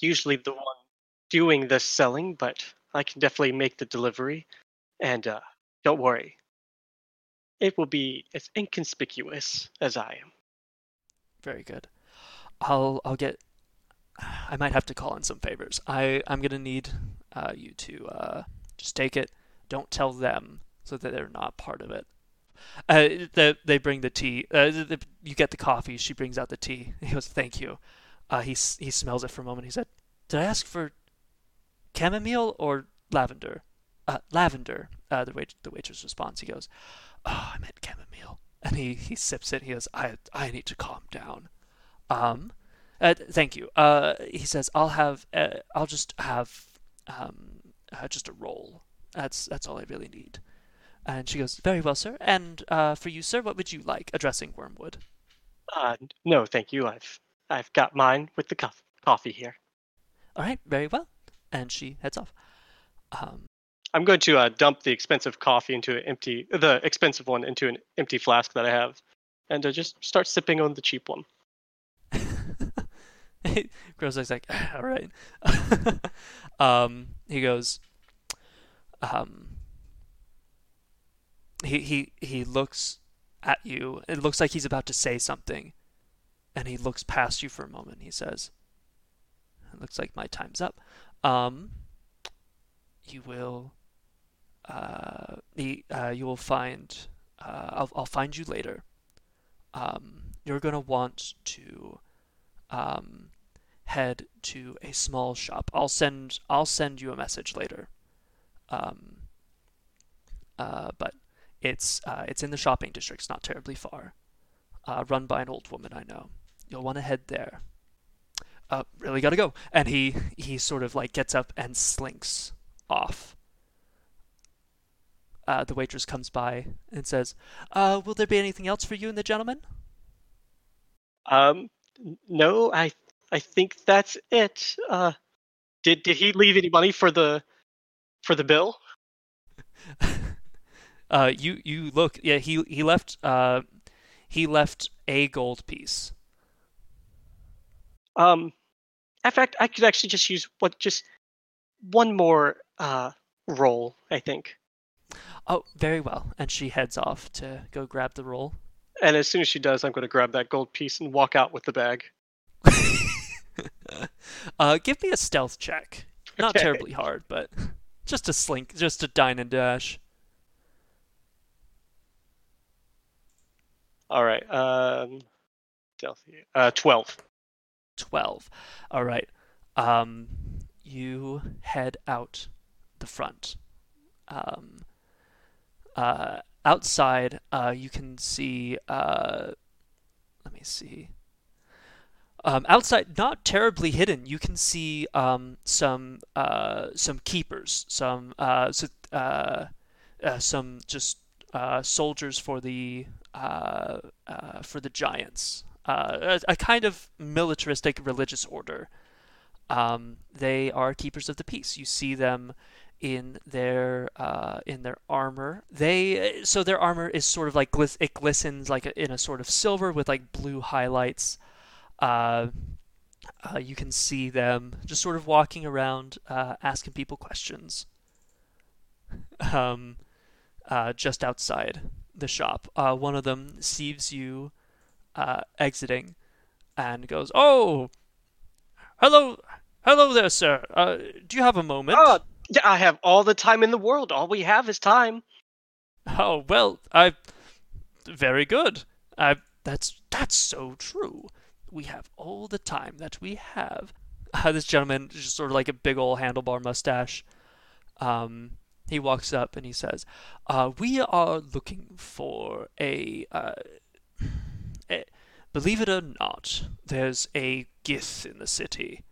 usually the one doing the selling, but I can definitely make the delivery. And uh, don't worry, it will be as inconspicuous as I am.
Very good. I'll I'll get. I might have to call in some favors. I I'm gonna need uh, you to uh, just take it. Don't tell them so that they're not part of it. Uh, the, they bring the tea. Uh, the, you get the coffee. She brings out the tea. <laughs> He goes, "Thank you." Uh, he he smells it for a moment. He said, "Did I ask for chamomile or lavender?" Uh, lavender. Uh, the wait the waitress responds. He goes, "Oh, I meant chamomile." And he, he sips it. He goes, "I I need to calm down." Um, uh, thank you. Uh, he says, "I'll have I'll just have um just a roll. That's that's all I really need." And she goes, "Very well, sir. And uh, for you, sir, what would you like?" Addressing Wormwood.
Uh, no, thank you. I've I've got mine with the co- coffee here.
All right, very well. And she heads off. Um,
I'm going to uh, dump the expensive coffee into an empty, the expensive one into an empty flask that I have, and uh, just start sipping on the cheap one. <laughs>
Grozeg's like, all right. <laughs> um, he goes, um, he, he, he looks at you. It looks like he's about to say something. And he looks past you for a moment. He says, it looks like my time's up. Um, you will, uh, he, uh, you will find, uh, I'll, I'll find you later. Um, you're going to want to, um, head to a small shop. I'll send I'll send you a message later. Um, uh, but it's uh, it's in the shopping district. It's not terribly far. Uh, run by an old woman I know. You'll want to head there. Uh, really gotta go. And he he sort of like gets up and slinks off. Uh, the waitress comes by and says, uh, "Will there be anything else for you and the gentleman?"
Um, no, I I think that's it. Uh, did did he leave any money for the for the bill? <laughs>
uh, you you look. Yeah, he he left. Uh, he left a gold piece.
Um, in fact, I could actually just use what just one more uh roll. I think.
Oh, very well. And she heads off to go grab the roll.
And as soon as she does, I'm going to grab that gold piece and walk out with the bag. <laughs>
uh, give me a stealth check. Not
Okay.
terribly hard, but <laughs> just a slink, just a dine and dash.
All right. Um, Delphi. Uh, twelve.
12. All right. Um, you head out the front. Um, uh, outside, uh, you can see. Uh, let me see. Um, outside, not terribly hidden, you can see um, some uh, some keepers, some uh, so, uh, uh, some just uh, soldiers for the uh, uh, for the giants, uh, a, a kind of militaristic religious order. Um, they are keepers of the peace. You see them in their uh, in their armor. They so their armor is sort of like glis- it glistens like in a sort of silver with like blue highlights. You can see them just sort of walking around, asking people questions. <laughs> Um, uh, just outside the shop, uh, one of them sees you uh, exiting, and goes, "Oh, hello, hello there, sir. Uh, do you have a moment?"
Oh, yeah, I have all the time in the world. All we have is time.
Oh well, I very good. I that's that's so true. We have all the time that we have. Uh, <laughs> this gentleman, just sort of like a big old handlebar mustache. Um, he walks up and he says, uh, "We are looking for a, uh, a. Believe it or not, there's a Gith in the city.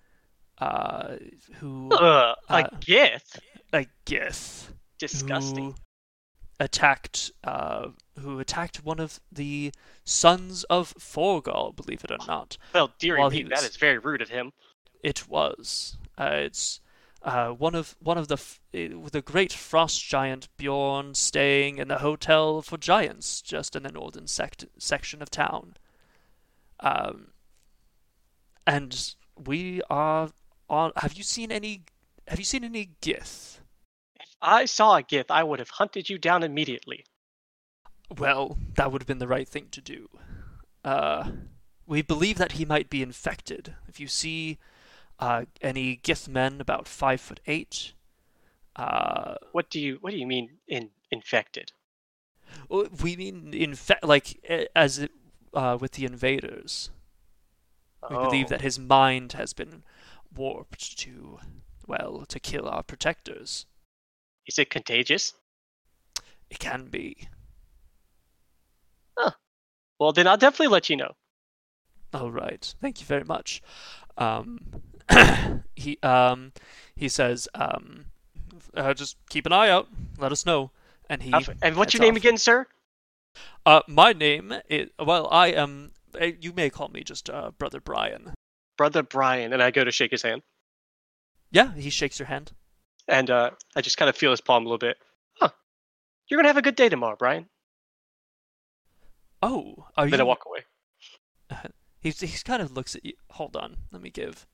Uh, who
Ugh, a
Uh,
Gith.
a Gith."
Disgusting.
who attacked uh, who attacked one of the sons of Forgal, believe it or not.
Well,
while
me,
was-
is very rude of him.
It was. Uh, it's uh, one of one of the f- eh, the great frost giant Bjorn staying in the hotel for giants just in the northern sect- section of town. Um, and we are on. Have you seen any? Have you seen any Gith?
If I saw a Gith, I would have hunted you down immediately.
Well, that would have been the right thing to do. Uh, we believe that he might be infected. If you see uh, any Gith men about five foot eight, uh,
What do you What do you mean in infected?
we mean infect like as it, uh, with the invaders. We believe
Oh.
that his mind has been warped to, well, to kill our protectors.
Is it contagious?
It can be.
Well, then I'll definitely let you know.
All right. Thank you very much. Um, <coughs> he um, he says, um, uh, just keep an eye out. Let us know. And he.
And what's your name
off.
again, sir?
Uh, my name is well. I am. Uh, you may call me just uh, brother Brian.
Brother Brian. And I go to shake his hand,
Yeah. He shakes your hand.
and uh, I just kind of feel his palm a little bit. Huh. You're gonna have a good day tomorrow, Brian.
Oh, are
Then
you?
I walk away. <laughs>
He's he's kind of looks at you. Hold on. Let me give.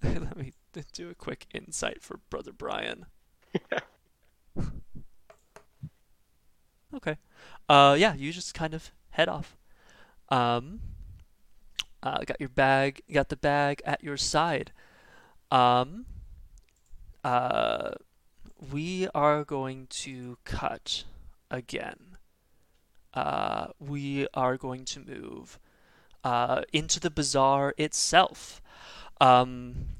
<laughs> let me do a quick insight for brother Brian. okay. Uh, yeah. You just kind of head off. Um. Uh, got your bag. Got the bag at your side. Um. Uh, we are going to cut again. Uh, we are going to move uh, into the bazaar itself. Um,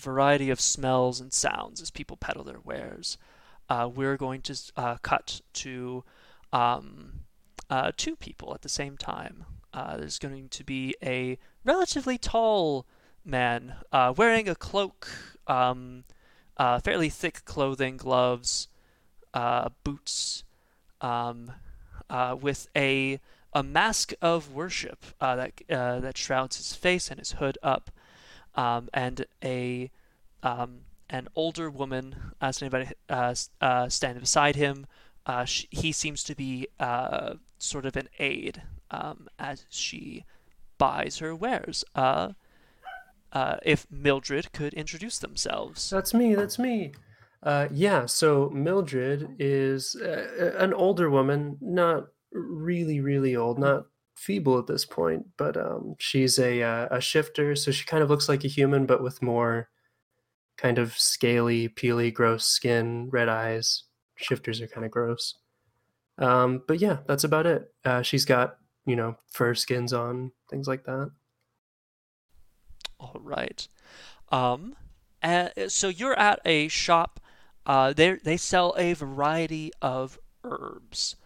variety of smells and sounds as people peddle their wares. Uh, we're going to uh, cut to um, uh, two people at the same time. Uh, there's going to be a relatively tall man uh, wearing a cloak, um, uh, fairly thick clothing, gloves, boots, um, with a a mask of worship that that shrouds his face and his hood up, um, and a um, an older woman uh, standing, uh, uh, standing beside him. Uh, sh he seems to be uh, sort of an aide um, as she buys her wares. If Mildred could introduce themselves.
That's me. That's me. Uh, yeah. So Mildred is uh, an older woman, not really, really old, not feeble at this point, but um, she's a uh, a shifter. So she kind of looks like a human, but with more kind of scaly, peely, gross skin, red eyes. Shifters are kind of gross. Um, but yeah, that's about it. Uh, she's got you know fur skins on, things like that.
All right. Um, uh, so you're at a shop. Uh, they they sell a variety of herbs.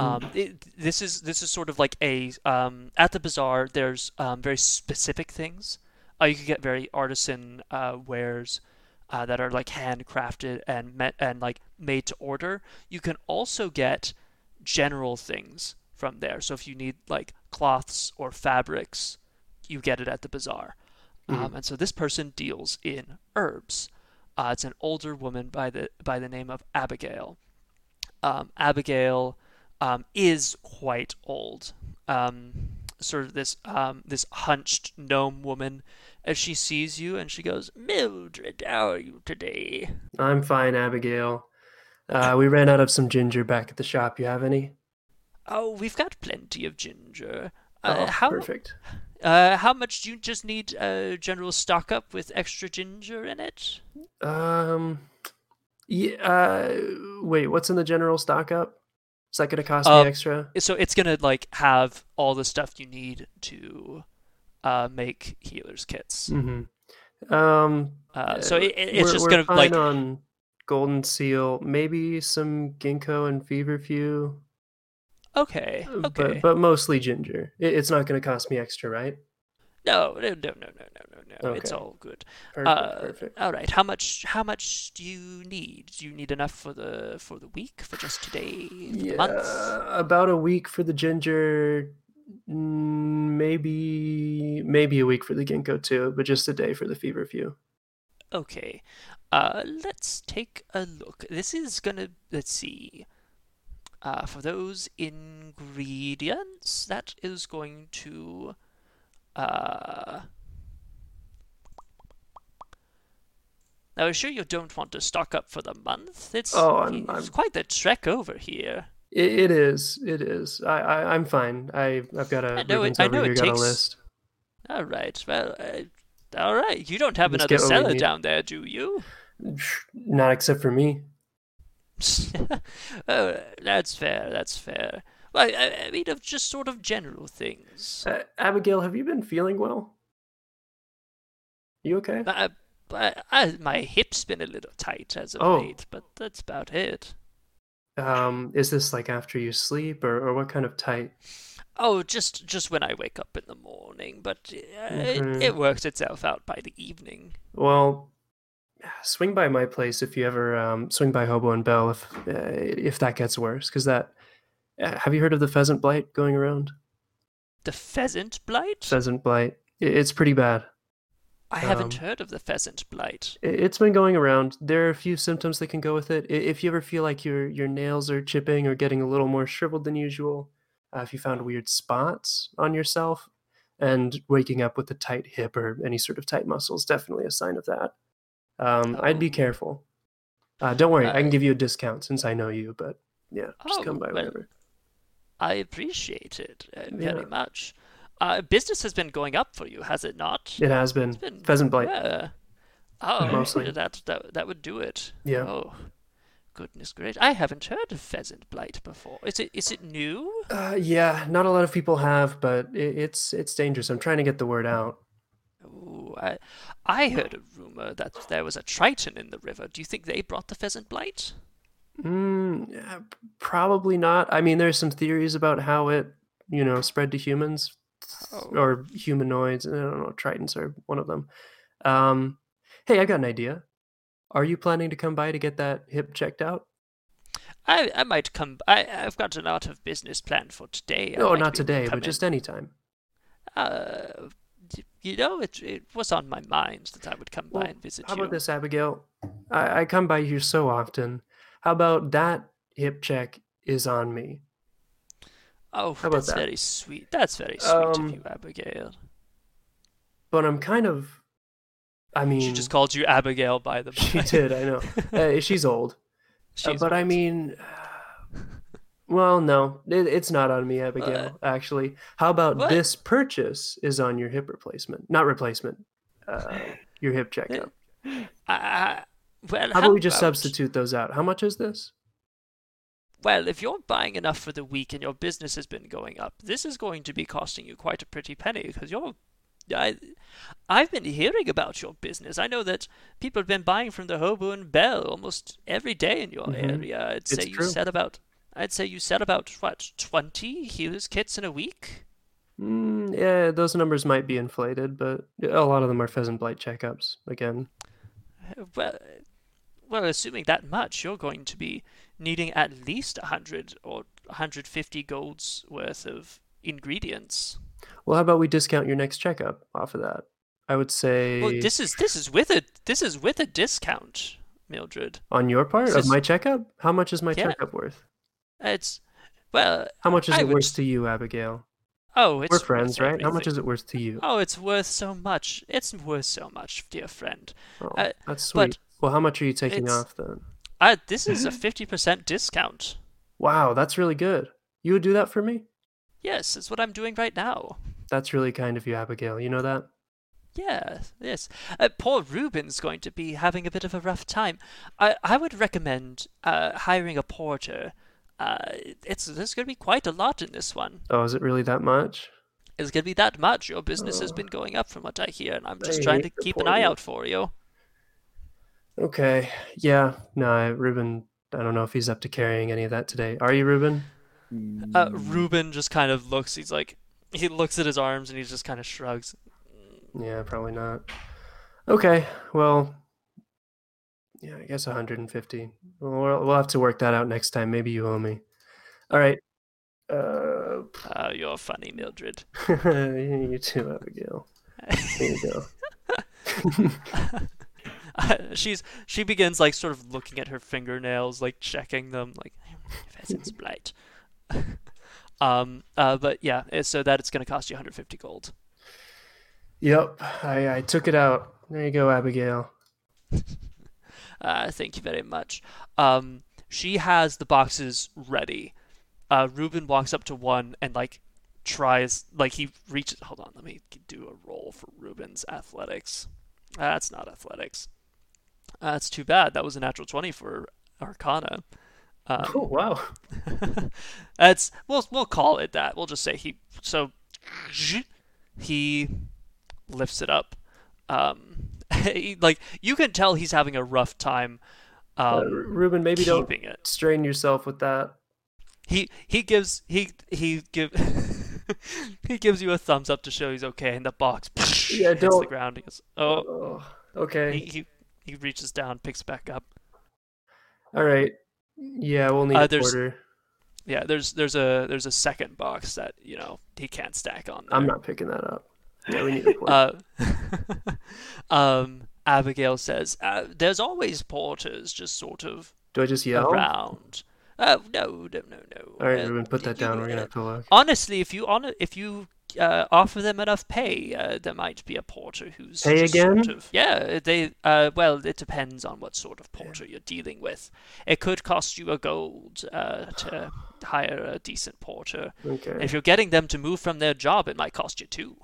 Um, it, this is this is sort of like a um, at the bazaar. There's um, very specific things. Uh, you can get very artisan uh, wares uh, that are like handcrafted and met and like made to order. You can also get general things from there. So if you need like cloths or fabrics, you get it at the bazaar. Um, and so this person deals in herbs. Uh, it's an older woman by the by the name of Abigail. Um, Abigail um, is quite old. Um, sort of this um, this hunched gnome woman, as she sees you, and she goes, "Mildred, how are you today?"
I'm fine, Abigail. Uh, we ran out of some ginger back at the shop. You have any?
Oh, we've got plenty of ginger.
Oh,
Uh, how
perfect.
uh, how much do you just need a general stock up with extra ginger in it?
Um, yeah. Uh, wait, what's in the general stock up? Is that going to cost
Um,
me extra?
So it's gonna like have all the stuff you need to uh, make healers kits.
Mm-hmm. Um,
Uh, so
uh,
it, it- it's just gonna
fine
like
on golden seal, maybe some ginkgo and feverfew,
okay,
uh,
okay.
but but mostly ginger. It, it's not going to cost me extra, right?
No, no, no, no, no, no, no, no. It's all good.
Perfect.
uh,
perfect.
All right. How much? How much do you need? Do you need enough for the for the week? For just today? For the
Yeah,
month?
about a week for the ginger. mm, Maybe maybe a week for the ginkgo too, but just a day for the feverfew.
Okay. Uh, let's take a look. This is gonna. Let's see. Uh, for those ingredients, that is going to. Uh. Now, I'm sure you don't want to stock up for the month. It's,
Oh, I'm-
it's
I'm-
quite the trek over here.
It, it is. It is. I, I I'm fine. I I've got a
I know it- I know it
got
takes-
a list.
All right. Well, uh, all right. You don't have
Let's
another cellar down there, do you?
Not except for me. <laughs>
oh, that's fair. That's fair. Well, I, I mean, of just sort of general things.
Uh, Abigail, have you been feeling well? You okay?
I, I, I, my hip's been a little tight as of
Oh.
late, but that's about it.
Um, is this like after you sleep, or, or what kind of tight?
Oh, just just when I wake up in the morning, but uh, it,
Mhm.
it works itself out by the evening.
Well, swing by my place if you ever um, swing by Hobo and Bell if uh, if that gets worse. Because that, have you heard of the pheasant blight going around?
The pheasant blight?
Pheasant blight. It's pretty bad.
I haven't
um,
heard of the pheasant blight.
It's been going around. There are a few symptoms that can go with it. If you ever feel like your your nails are chipping or getting a little more shriveled than usual, uh, if you found weird spots on yourself, and waking up with a tight hip or any sort of tight muscles, definitely a sign of that. Um, I'd be
Oh.
careful. Uh, don't worry, I
Uh,
can give you a discount since I know you. But yeah, just
Oh,
come by whenever.
I appreciate it uh, very
Yeah.
much. Uh, business has been going up for you, has it not?
It has been,
been-
pheasant blight.
Yeah. Oh,
Mostly.
that that that would do it.
Yeah.
Oh, goodness gracious! I haven't heard of pheasant blight before. Is it is it new?
Uh, yeah, not a lot of people have, but it, it's it's dangerous. I'm trying to get the word out.
Ooh, I I heard a rumor that there was a triton in the river. Do you think they brought the pheasant blight?
Mm, probably not. I mean, there's some theories about how it, you know, spread to humans
Oh.
or humanoids. I don't know. Tritons are one of them. Um, hey, I got an idea. Are you planning to come by to get that hip checked out?
I I might come. I I've got a lot of business planned for today.
No, not
to
today,
come
but just
in.
anytime.
Uh, you know, it it was on my mind that I would come by and visit
How
you.
about this, Abigail? I, I come by here so often. How about that hip check is on me?
Oh,
How about
that's
that?
very sweet. That's very sweet of
Um,
you, Abigail.
But I'm kind of. I mean,
She just called you Abigail by the <laughs>
she did. I know. <laughs> Uh, she's old. Uh,
She's
but I mean, <sighs> well, no, it, it's not on me, Abigail. actually, how about
What?
this purchase is on your hip replacement, not replacement, uh, your hip <laughs> checkup.
Uh, well,
How about we just
about-
substitute those out? How much is this?
Well, if you're buying enough for the week and your business has been going up, this is going to be costing you quite a pretty penny because you're I, I've been hearing about your business. I know that people have been buying from the Hobo and Bell almost every day in your
Mhm.
area. I'd
It's
say you
true.
said about, I'd say you said about what twenty healers kits in a week.
Mm, yeah, those numbers might be inflated, but a lot of them are pheasant blight checkups. Again,
Well, well, assuming that much, you're going to be needing at least a hundred or 150 golds worth of ingredients.
well, how about we discount your next checkup off of that? I would say
Well, this is this is with a this is with a discount, Mildred.
on your part
this
of
is-
my checkup. How much is my
Yeah.
checkup worth?
It's well,
How much is
I
it
would
worth to you, Abigail?
oh, it's
We're
worth
friends, right? How much is it worth to you?
Oh, it's worth so much. It's worth so much, dear friend.
Oh,
uh,
that's
but
sweet. Well, how much are you taking
it's-
off then?
Uh, this is a 50% discount. <laughs>
Wow, that's really good. You would do that for me?
Yes, it's what I'm doing right now.
That's really kind of you, Abigail. You know that?
Yeah, yes. Uh, poor Ruben's going to be having a bit of a rough time. I I would recommend uh, hiring a porter. Uh, it's there's going to be quite a lot in this one.
Oh, is it really that much?
It's going to be that much. Your business has been going up from what I hear, and I'm just
I
trying to keep an eye out for you.
Okay. Yeah. No, Ruben. I don't know if he's up to carrying any of that today. Are you, Ruben?
Uh, Ruben just kind of looks. He's like, he looks at his arms and he just kind of shrugs.
Yeah, probably not. Okay. Well. Yeah, I guess 150. Well, we'll we'll have to work that out next time. Maybe you owe me. All right. Uh,
Uh, you're funny, Mildred. <laughs>
you too, Abigail. There you go. <laughs> <laughs> <laughs>
She's she begins like sort of looking at her fingernails, like checking them, like pheasant's blight. <laughs> um. Uh. But yeah. eh, So that it's going to cost you 150 gold.
Yep, I, I took it out. There you go, Abigail. <laughs>
Uh, thank you very much. Um, she has the boxes ready. Uh, Ruben walks up to one and like tries, like he reaches. Hold on, let me do a roll for Ruben's athletics. That's not athletics. Uh, that's too bad. That was a natural twenty for Arcana. Um,
Oh wow. <laughs>
that's we'll we'll call it that. We'll just say he. So he lifts it up. Um, <laughs> he, like you can tell he's having a rough time.
Uh,
Um,
Ruben, maybe don't
it.
strain yourself with that.
He he gives he he give <laughs> he gives you a thumbs up to show he's okay, and the box
Yeah,
hits the
don't-
ground. He goes, oh,
Oh, okay.
he, he he reaches down, picks back up.
All right. Yeah, we'll need
Uh,
a quarter.
Yeah, there's there's a there's a second box that you know he can't stack on. There.
I'm not picking that up. Yeah, we need a quarter. <laughs>
Uh, <laughs> um, Abigail says, uh, "There's always porters just sort of
Do I just yell?
around." Uh, no, no, no, no.
All right,
Uh,
Ruben, put that
you-
down. We're gonna have to look.
Honestly, if you on if you uh, offer them enough pay, uh, there might be a porter who's
Pay again?
Sort of, yeah, they. Uh, well, it depends on what sort of porter you're dealing with. It could cost you a gold uh, to <sighs> hire a decent porter.
Okay.
If you're getting them to move from their job, it might cost you two.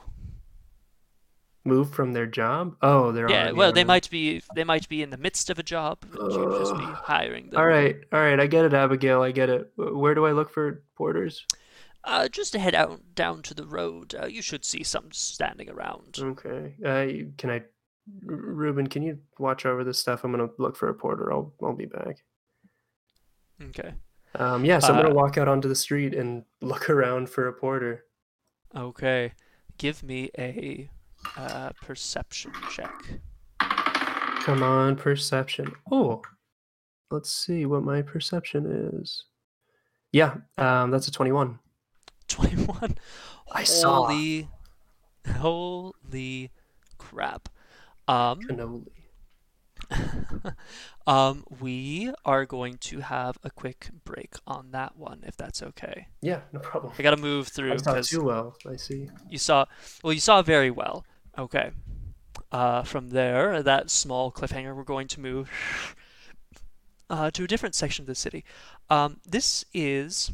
Move from their job? Oh, they're
Yeah, well, they might be they might be in the midst of a job, just be hiring them.
All right, all right. I get it, Abigail. I get it. Where do I look for porters?
Uh, just to head out down to the road, uh, you should see some standing around.
Okay. Uh, can I, Ruben? Can you watch over this stuff? I'm gonna look for a porter. I'll I'll be back.
Okay.
Um, yeah, so I'm
Uh,
gonna walk out onto the street and <laughs> look around for a porter.
Okay. Give me a uh, perception check.
Come on, perception. Oh, let's see what my perception is. Yeah, um, that's a 21.
21.
I saw.
Holy, holy crap. Um,
Cannoli. <laughs>
um, we are going to have a quick break on that one, if that's okay.
Yeah, no problem.
I gotta move through
I saw too well. I see.
you saw, well, you saw very well. Okay. Uh, from there, that small cliffhanger, we're going to move uh, to a different section of the city. Um, this is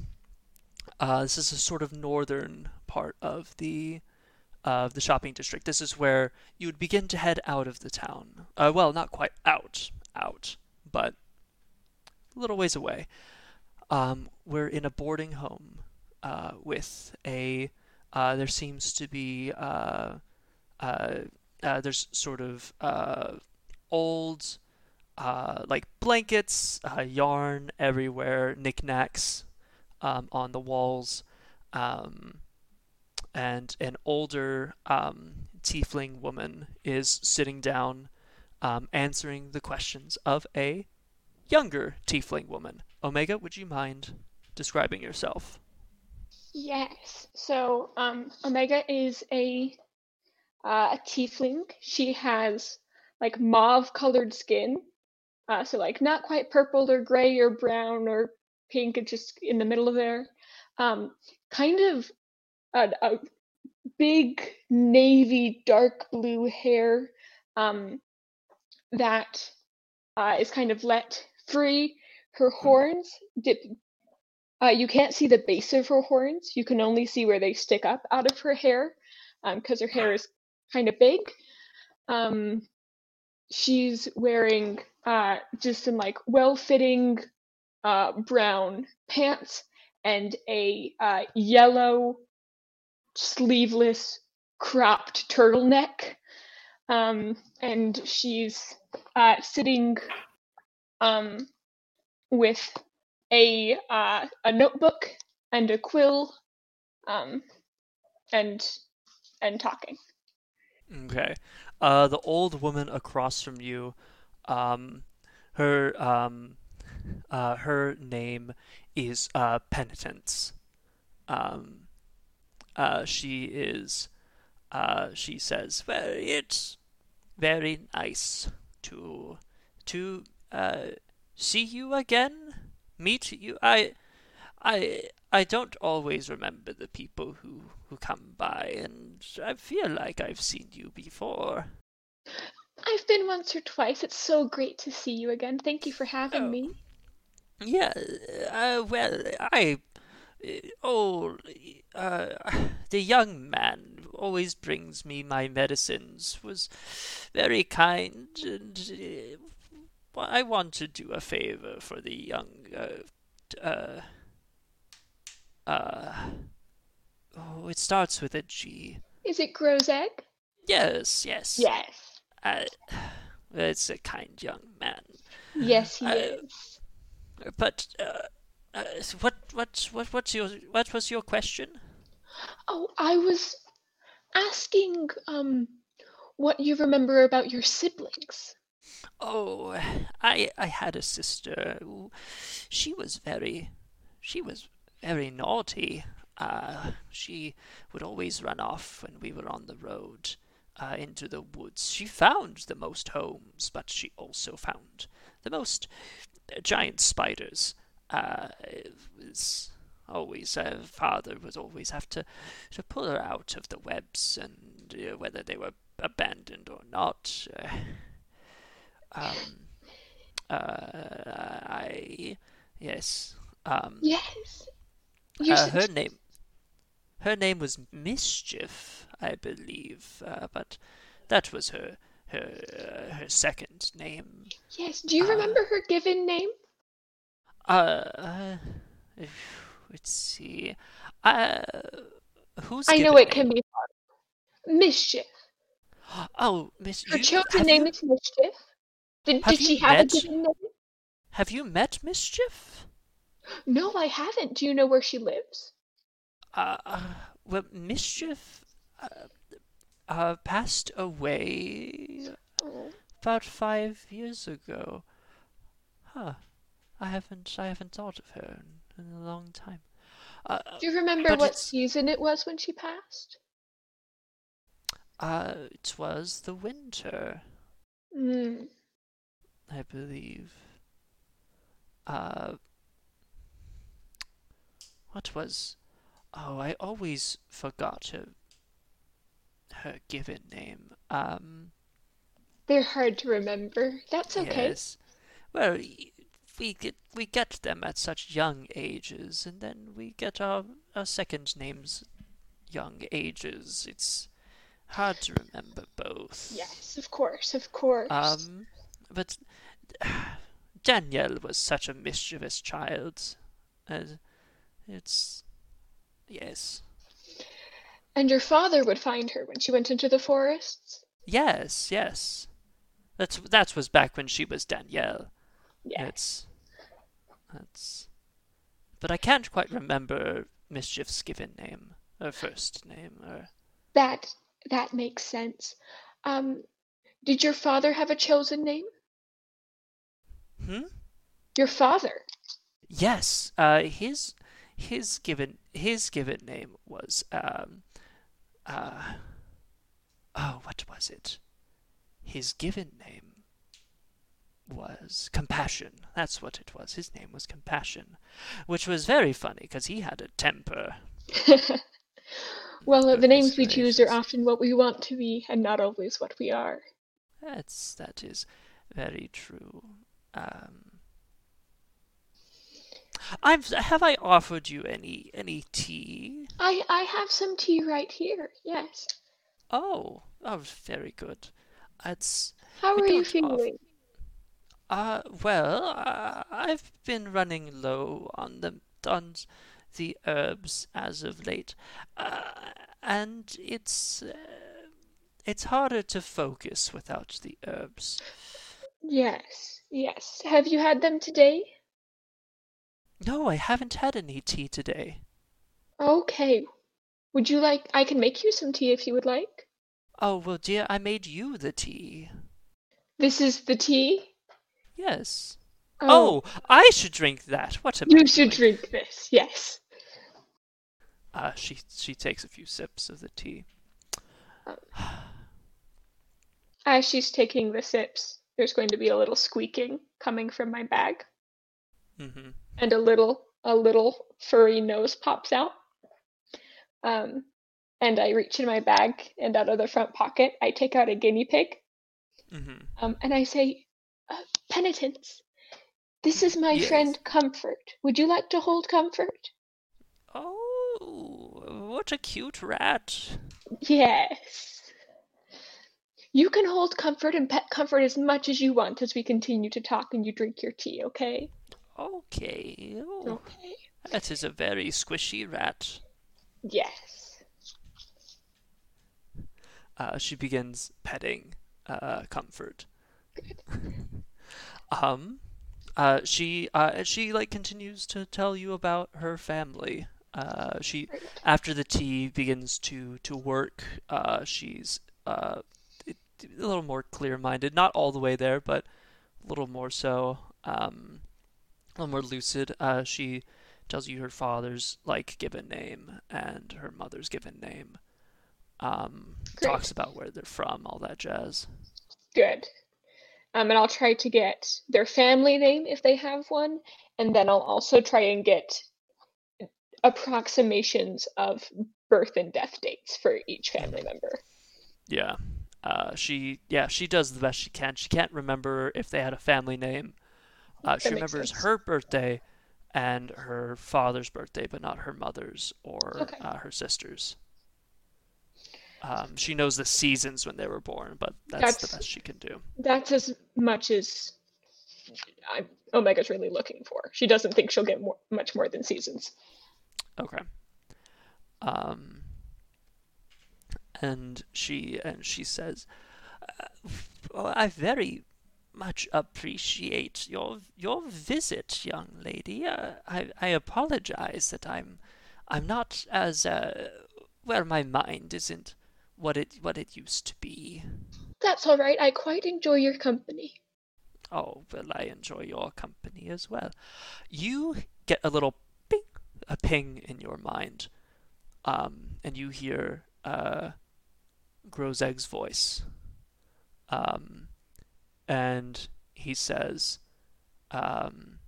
uh, this is a sort of northern part of the of the shopping district. This is where you would begin to head out of the town. Uh, well, not quite out, out, but a little ways away. Um, we're in a boarding home uh, with a. Uh, there seems to be uh, uh, there's sort of old, like blankets, yarn everywhere, knickknacks um, on the walls, um, and an older um, tiefling woman is sitting down, um, answering the questions of a younger tiefling woman. Omega, would you mind describing yourself?
Yes. So, um, Omega is a uh, a tiefling. She has like mauve colored skin. Uh, so like not quite purple or gray or brown or pink. It's just in the middle of there. Um, kind of a, a big navy dark blue hair um, that uh, is kind of let free. Her horns dip. Uh, you can't see the base of her horns. You can only see where they stick up out of her hair because her hair is kind of big. Um, she's wearing uh, just some like well-fitting uh, brown pants and a uh, yellow sleeveless cropped turtleneck. Um, and she's uh, sitting um, with a uh, a notebook and a quill um, and and talking.
Okay. Uh, the old woman across from you, um, her um, uh, her name is uh, Penitence. Um, uh, she is. Uh, she says, "Well, it's very nice to to uh, see you again, meet you. I, I, I don't always remember the people who who come by, and I feel like I've seen you before."
I've been once or twice. It's so great to see you again. Thank you for having
Oh.
me.
Yeah, uh, well, I. Oh, uh, the young man always brings me my medicines, was very kind, and uh, I want to do a favor for the young. Uh, uh, uh, oh, it starts with a G.
Is it Grozeg?
Yes, yes.
Yes.
Uh, it's a kind young man.
Yes, he
Uh,
is.
But uh, uh, what what what what's your what was your question?
Oh, I was asking um what you remember about your siblings.
Oh, I I had a sister. She was very she was very naughty. Uh, she would always run off when we were on the road uh, into the woods. She found the most homes, but she also found the most giant spiders. Uh, it was always her father would always have to to pull her out of the webs, and uh, whether they were abandoned or not. Uh, um, uh, I yes. Um,
Yes.
Uh, her name. Her name was Mischief, I believe, uh, but that was her her uh, her second name.
yes. Do you
uh,
remember her given name?
Uh, uh let's see. Uh, who's
I know it can be hard. Mischief.
Oh, Mischief.
Her chosen name
you,
is Mischief. Did, did she have
met-
a given name?
Have you met Mischief?
No, I haven't. Do you know where she lives?
Uh, uh, well, Mischief uh, uh, passed away about five years ago. Huh. I haven't I haven't thought of her in, in a long time. Uh,
Do you remember what season it was when she passed?
uh, it was the winter,
Hmm.
I believe. Uh, what was? Oh, I always forgot her. Her given name. Um.
They're hard to remember. That's okay.
Yes. Well, we get we get them at such young ages, and then we get our our second names young ages. It's hard to remember both.
Yes, of course, of course.
Um, but Danielle was such a mischievous child, and it's yes.
And your father would find her when she went into the forests?
Yes, yes. That's that was back when she was Danielle.
Yeah.
It's that's but I can't quite remember Mischief's given name. Her first name or
That that makes sense. Um did your father have a chosen name?
Hmm?
Your father.
Yes. Uh his his given his given name was um uh oh what was it? His given name was Compassion. That's what it was. His name was Compassion, which was very funny because he had a temper. <laughs>
well, the names we choose are often what we want to be and not always what we are.
That's that is very true. Um, I've have I offered you any any tea?
I I have some tea right here. Yes.
Oh, that was very good. It's
How are you feeling?
uh well, uh, I've been running low on the on the herbs as of late, uh, and it's uh, it's harder to focus without the herbs.
Yes. Yes. Have you had them today?
No, I haven't had any tea today.
Okay. Would you like I can make you some tea if you would like.
Oh, well, dear, I made you the tea.
This is the tea.
Yes. Oh, I should drink that. What I
you should
doing?
drink this. Yes.
Uh, she she takes a few sips of the tea.
As she's taking the sips, there's going to be a little squeaking coming from my bag,
hmm
and a little a little furry nose pops out. Um, and I reach in my bag, and out of the front pocket, I take out a guinea pig,
hmm
um, and I say, uh, "Penitence, this is my
Yes.
friend Comfort. Would you like to hold Comfort?"
Oh, what a cute rat.
Yes. You can hold Comfort and pet Comfort as much as you want as we continue to talk and you drink your tea, okay?
Okay. Oh,
Okay.
that is a very squishy rat.
Yes.
Uh, she begins petting uh, Comfort. <laughs> um, uh, she uh, she like continues to tell you about her family. Uh, she after the tea begins to to work. Uh, she's uh, a little more clear-minded, not all the way there, but a little more so. Um, a little more lucid. Uh, she tells you her father's like given name and her mother's given name. Um, talks about where they're from, all that jazz.
Good. Um, and I'll try to get their family name if they have one, and then I'll also try and get approximations of birth and death dates for each family member.
Yeah. Uh, she yeah she does the best she can. She can't remember if they had a family name. Uh, she remembers
sense.
her birthday and her father's birthday, but not her mother's or
Okay.
uh, her sister's. Um, she knows the seasons when they were born, but that's,
That's-
the best she can do.
That's as much as I, Omega's really looking for. She doesn't think she'll get more, much more than seasons.
Okay. Um, and she and she says, uh, well, "I very much appreciate your your visit, young lady. Uh, I I apologize that I'm I'm not as uh, well. My mind isn't what it what it used to be.
That's all right. I quite enjoy your company.
Oh well, I enjoy your company as well. You get a little ping, a ping in your mind, um, and you hear uh, Grozeg's voice, um, and he says, um,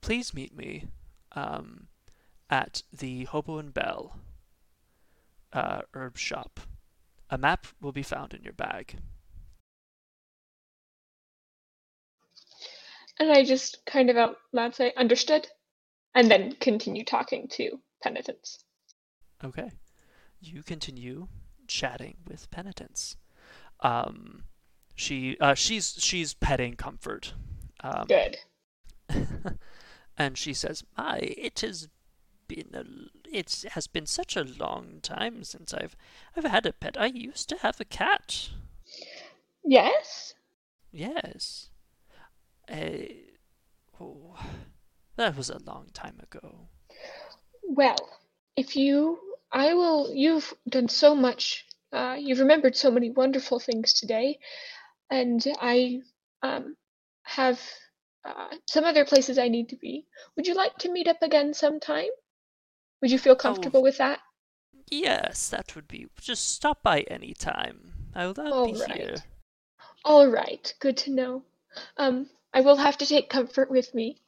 "Please meet me um, at the Hobo and Bell uh, herb shop. A map will be found in your bag."
And I just kind of out loud say, understood, and then continue talking to Penitence.
Okay. You continue chatting with Penitence. Um, she uh, she's she's petting Comfort. Um,
Good. <laughs>
and she says, "My, it has been a it has been such a long time since I've I've had a pet. I used to have a cat.
Yes.
Yes. Uh, oh, that was a long time ago.
Well, if you, I will. You've done so much. Uh, you've remembered so many wonderful things today, and I um, have uh, some other places I need to be. Would you like to meet up again sometime? Would you feel comfortable with that?
Yes, that would be. Just stop by any time. I'll, I'll
All
be
right.
here.
All right. Good to know. Um, I will have to take comfort with me.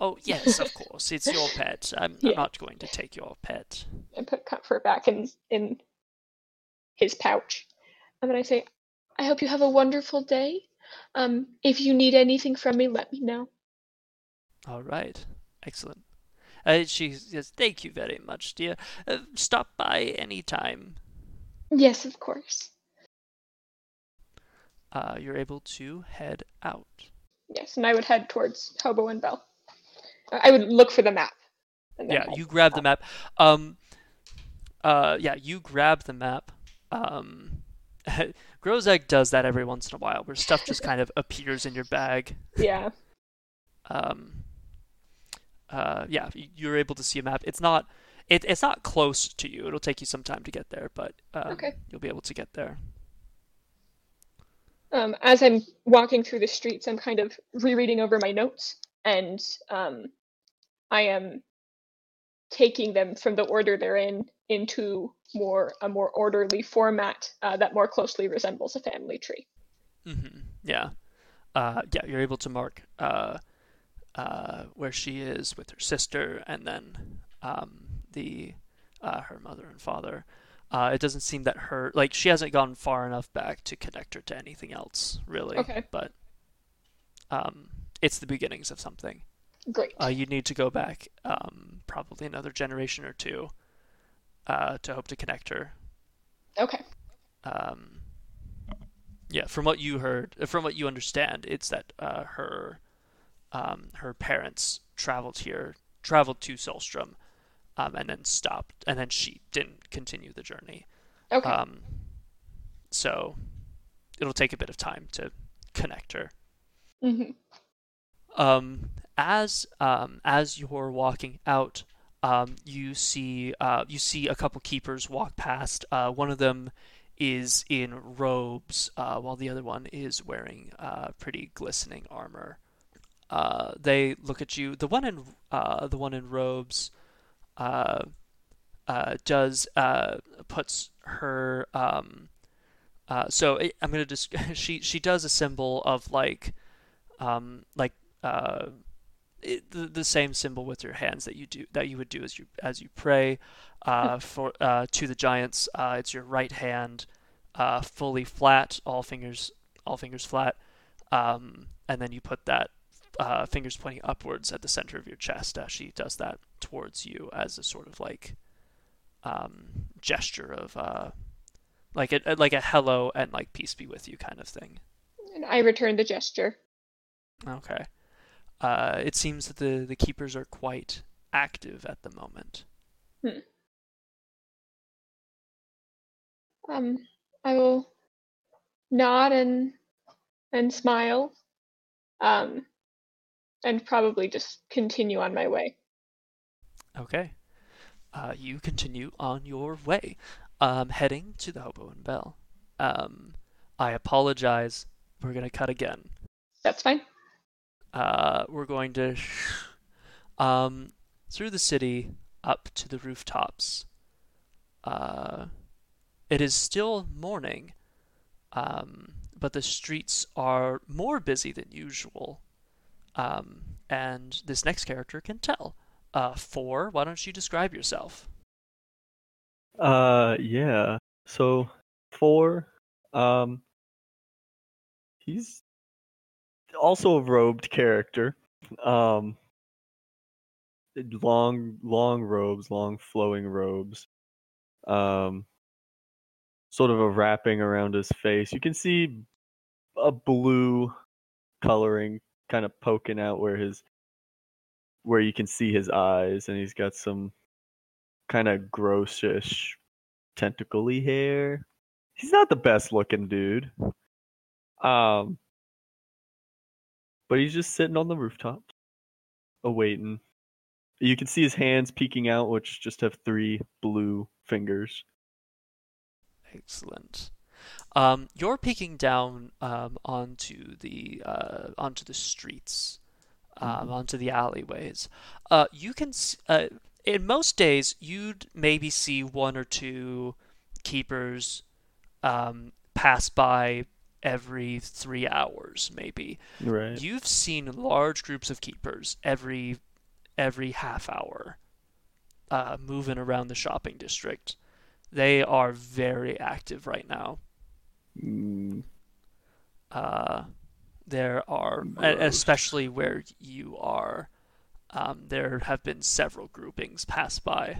Oh yes, of course. It's your pet. <laughs> I'm, I'm not going to take your pet.
I put comfort back in in his pouch, and then I say, "I hope you have a wonderful day. Um, if you need anything from me, let me know."
All right. Excellent. Uh, she says, "Thank you very much, dear. Uh, stop by any time.
Yes, of course.
Uh, you're able to head out.
Yes, and I would head towards Hobo and Bell. Uh, I would look for the map.
Yeah, you grab the map. Um, uh, yeah, you grab the map. Um, <laughs> Grozeg does that every once in a while, where stuff just kind of appears in your bag.
Yeah.
Um, uh, yeah, you're able to see a map. It's not, it, it's not close to you. It'll take you some time to get there, but um,
Okay.
you'll be able to get there.
Um, as I'm walking through the streets, I'm kind of rereading over my notes, and um, I am taking them from the order they're in into more a more orderly format uh, that more closely resembles a family tree.
hmm Yeah. Uh, yeah, you're able to mark uh, uh, where she is with her sister, and then um, the uh, her mother and father. Uh, it doesn't seem that her like she hasn't gone far enough back to connect her to anything else, really.
Okay.
But um, it's the beginnings of something.
Great.
Uh, you need to go back um, probably another generation or two uh, to hope to connect her
okay.
um, yeah, from what you heard, from what you understand, it's that uh, her um, her parents traveled here, traveled to Solstrom, um, and then stopped, and then she didn't continue the journey.
Okay.
Um, so it'll take a bit of time to connect her.
hmm
Um, as um, as you're walking out, um, you see uh, you see a couple keepers walk past. Uh, one of them is in robes, uh, while the other one is wearing uh, pretty glistening armor. Uh, they look at you. The one in uh, the one in robes does puts her. Um, so I- I'm gonna just <laughs> she she does a symbol of like um, like uh, it, the, the same symbol with your hands that you do that you would do as you as you pray uh, for uh, to the giants. Uh, it's your right hand uh, fully flat, all fingers all fingers flat, um, and then you put that uh, fingers pointing upwards at the center of your chest. Uh, she does that towards you as a sort of like um, gesture of uh, like a like a hello and like peace be with you kind of thing.
And I return the gesture.
Okay. Uh, it seems that the, the keepers are quite active at the moment.
Um, I will nod and and smile, um, and probably just continue on my way.
Okay. Uh, you continue on your way, um, heading to the Hobo and Bell. Um, I apologize. We're gonna cut again.
That's fine.
Uh, we're going to um, through the city up to the rooftops. Uh, it is still morning, um, but the streets are more busy than usual. Um, and this next character can tell. Uh, four, why don't you describe yourself?
Uh, yeah. So four, um, he's also a robed character. Um, long, long robes, long flowing robes. Um, sort of a wrapping around his face. You can see a blue coloring kind of poking out where his where you can see his eyes and he's got some kind of grossish, tentacly hair. He's not the best looking dude. Um, but he's just sitting on the rooftop, awaiting. You can see his hands peeking out, which just have three blue fingers.
Excellent. Um, you're peeking down um, onto the uh, onto the streets, um,
Mhm.
onto the alleyways. Uh, you can uh, in most days you'd maybe see one or two keepers um, pass by every three hours, maybe.
Right.
You've seen large groups of keepers every every half hour uh, moving around the shopping district. They are very active right now.
Mm,
Uh, there are,
Gross.
especially where you are, um, there have been several groupings pass by.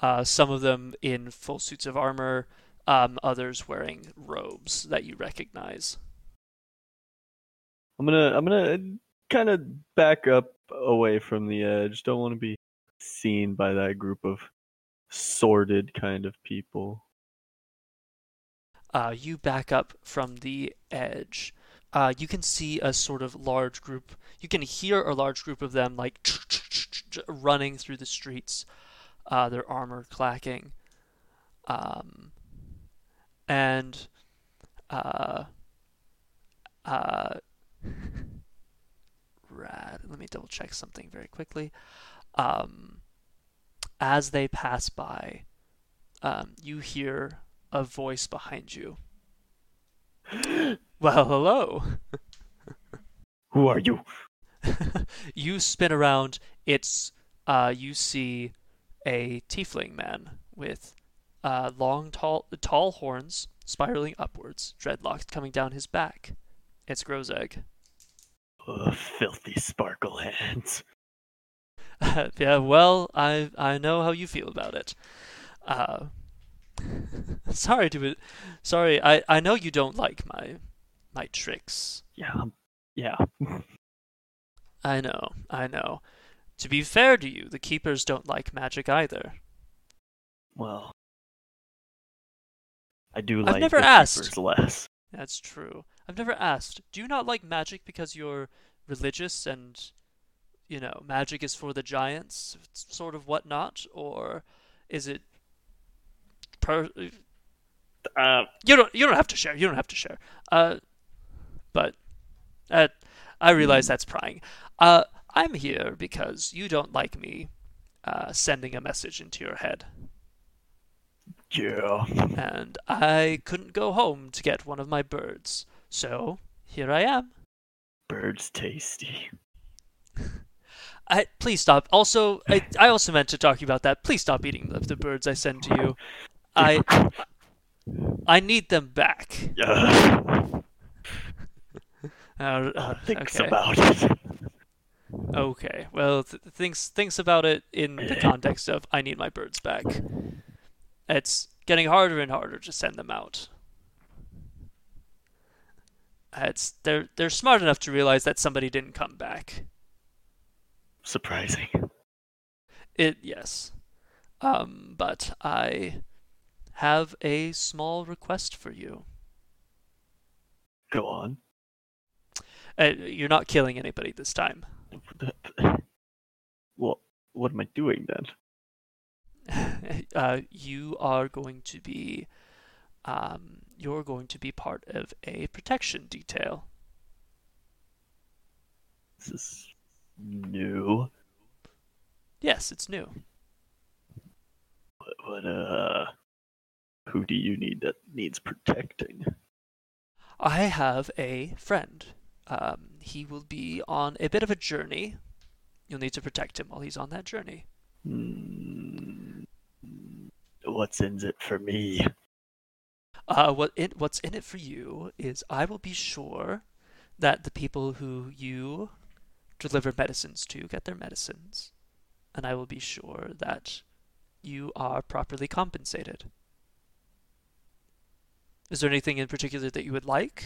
Uh, some of them in full suits of armor, um, others wearing robes that you recognize.
I'm gonna I'm gonna kind of back up away from the edge. Don't want to be seen by that group of sordid kind of people.
uh, you back up from the edge. Uh, you can see a sort of large group. You can hear a large group of them like running through the streets, uh, their armor clacking, um, and uh, uh, <laughs> rad. Let me double check something very quickly. Um, as they pass by, um, you hear a voice behind you. <gasps> Well, hello.
Who are you? <laughs>
you spin around. It's uh, you see a tiefling man with uh, long, tall, tall horns spiraling upwards, dreadlocks coming down his back. It's Grozeg.
Ugh, filthy sparkle hands. <laughs>
yeah, well, I I know how you feel about it. Uh, <laughs> sorry to it. Sorry, I I know you don't like my my tricks.
Yeah, um, yeah.
I know, I know. To be fair to you, the keepers don't like magic either.
Well, I do
I've
like
never
the
asked.
keepers less.
That's true. I've never asked. Do you not like magic because you're religious and, you know, magic is for the giants, sort of whatnot, or is it? Per-
Uh,
you don't. You don't have to share. You don't have to share. Uh, but, uh, I realize that's prying. Uh, I'm here because you don't like me, uh, sending a message into your head.
Yeah.
and I couldn't go home to get one of my birds. So here I am.
Bird's tasty.
I please stop. Also, I, I also meant to talk to you about that. Please stop eating the, the birds I send to you. I I need them back.
Yeah.
Uh, uh,
Thinks
okay.
about it.
Okay. Well, th- thinks thinks about it in the context of I need my birds back. It's getting harder and harder to send them out. It's they're they're smart enough to realize that somebody didn't come back.
Surprising.
It yes. Um, but I have a small request for you.
Go on.
Uh, you're not killing anybody this time. <laughs>
Well, what am I doing then? <laughs>
uh, you are going to be um, you're going to be part of a protection detail.
This is new.
Yes, it's new.
What, what uh who do you need that needs protecting?
I have a friend. Um, he will be on a bit of a journey. You'll need to protect him while he's on that journey.
Hmm, what's in it for me?
Uh, what it, what's in it for you is I will be sure that the people who you deliver medicines to get their medicines, and I will be sure that you are properly compensated. Is there anything in particular that you would like?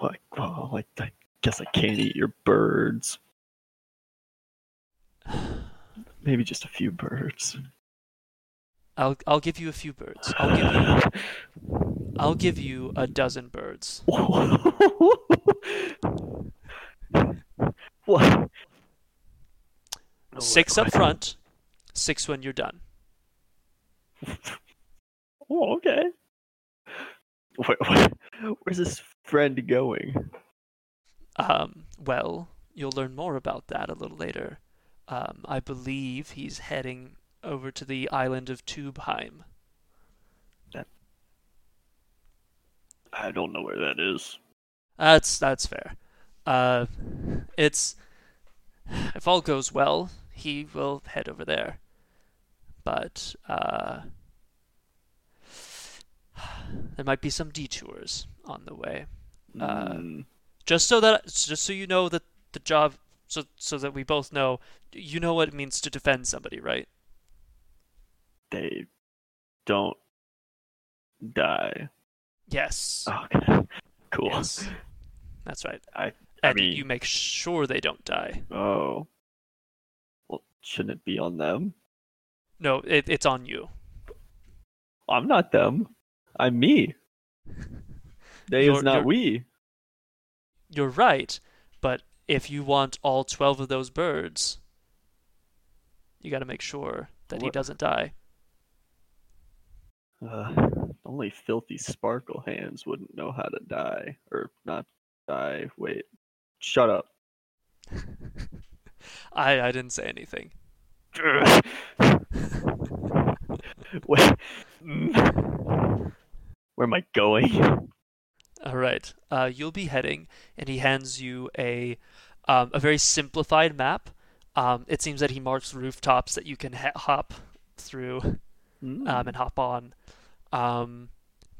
Like, well, I, I guess I can't eat your birds. <sighs> maybe just a few birds.
I'll I'll give you a few birds. I'll give you I'll give you a dozen birds. <laughs>
what?
Six up front, six when you're done. <laughs>
Oh, okay. Wait, wait, where's this friend going?
Um, well, you'll learn more about that a little later. Um, I believe he's heading over to the island of Tubheim.
I don't know where that is.
That's that's fair. Uh, it's if all goes well, he will head over there. But uh, there might be some detours on the way. Uh,
Mm,
Just so that just so you know that the job so so that we both know you know what it means to defend somebody, right?
They don't die.
Yes.
Okay, <laughs> cool.
Yes. That's right.
I- I
and
mean-
you make sure they don't die.
Oh, well, shouldn't it be on them?
No, it, it's on you.
I'm not them. I'm me. <laughs> They
You're-
is not
you're-
we.
You're right, but if you want all 12 of those birds, you got to make sure that he doesn't die.
Uh, only filthy sparkle hands wouldn't know how to die or not die. Wait, shut up. <laughs>
I I didn't say anything. <laughs>
Wait, mm. where am I going?
All right. Uh, you'll be heading, and he hands you a um, a very simplified map. Um, it seems that he marks rooftops that you can ha- hop through
Mm.
um, and hop on. Um,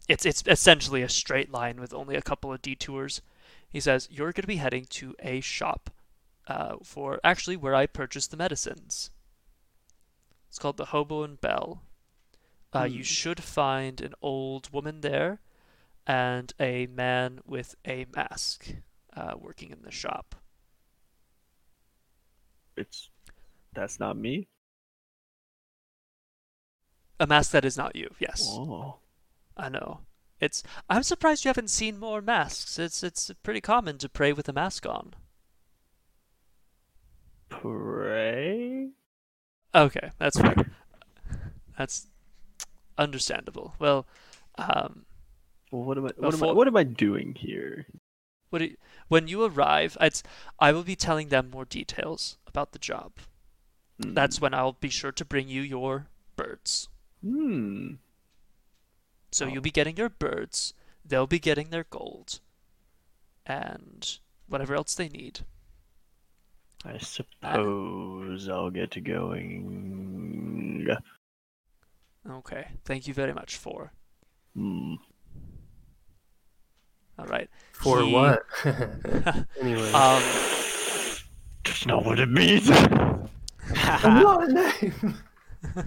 it's it's essentially a straight line with only a couple of detours. He says you're going to be heading to a shop uh, for actually where I purchased the medicines. It's called the Hobo and Bell. Uh, You
Hmm.
should find an old woman there and a man with a mask uh, working in the shop.
It's that's not me.
A mask that is not you. Yes,
Oh,
I know. It's. I'm surprised you haven't seen more masks. It's it's pretty common to pray with a mask on.
pray.
Okay, that's fair. That's understandable. Well, um,
Well, what am I? What am I? What am I doing here?
what you- when you arrive, it's, I will be telling them more details about the job.
Hmm.
That's when I'll be sure to bring you your birds.
Hmm.
So
Oh.
you'll be getting your birds, they'll be getting their gold, and whatever else they need.
I suppose I'll get to going.
Okay, thank you very much for.
Hmm.
All right.
For
He-
what? <laughs> <laughs> anyway.
Um,
That's not what it means. <laughs>
I'm not a name.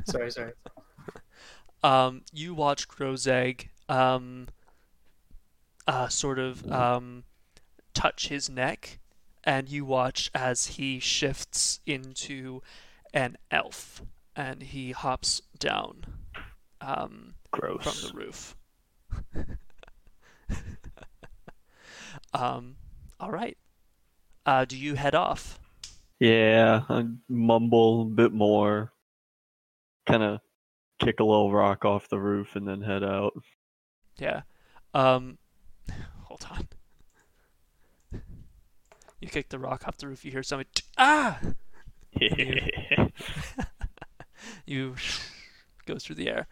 sorry, sorry.
Um, you watch Grozeg um, uh, sort of um, touch his neck, and you watch as he shifts into an elf, and he hops down um, from the roof. <laughs> um, all right. Uh, do you head off?
Yeah, I mumble a bit more. Kind of kick a little rock off the roof and then head out.
Yeah. Um, <sighs> hold on. You kick the rock off the roof. You hear somebody. Ah! <laughs> You <laughs> <laughs> go through the air.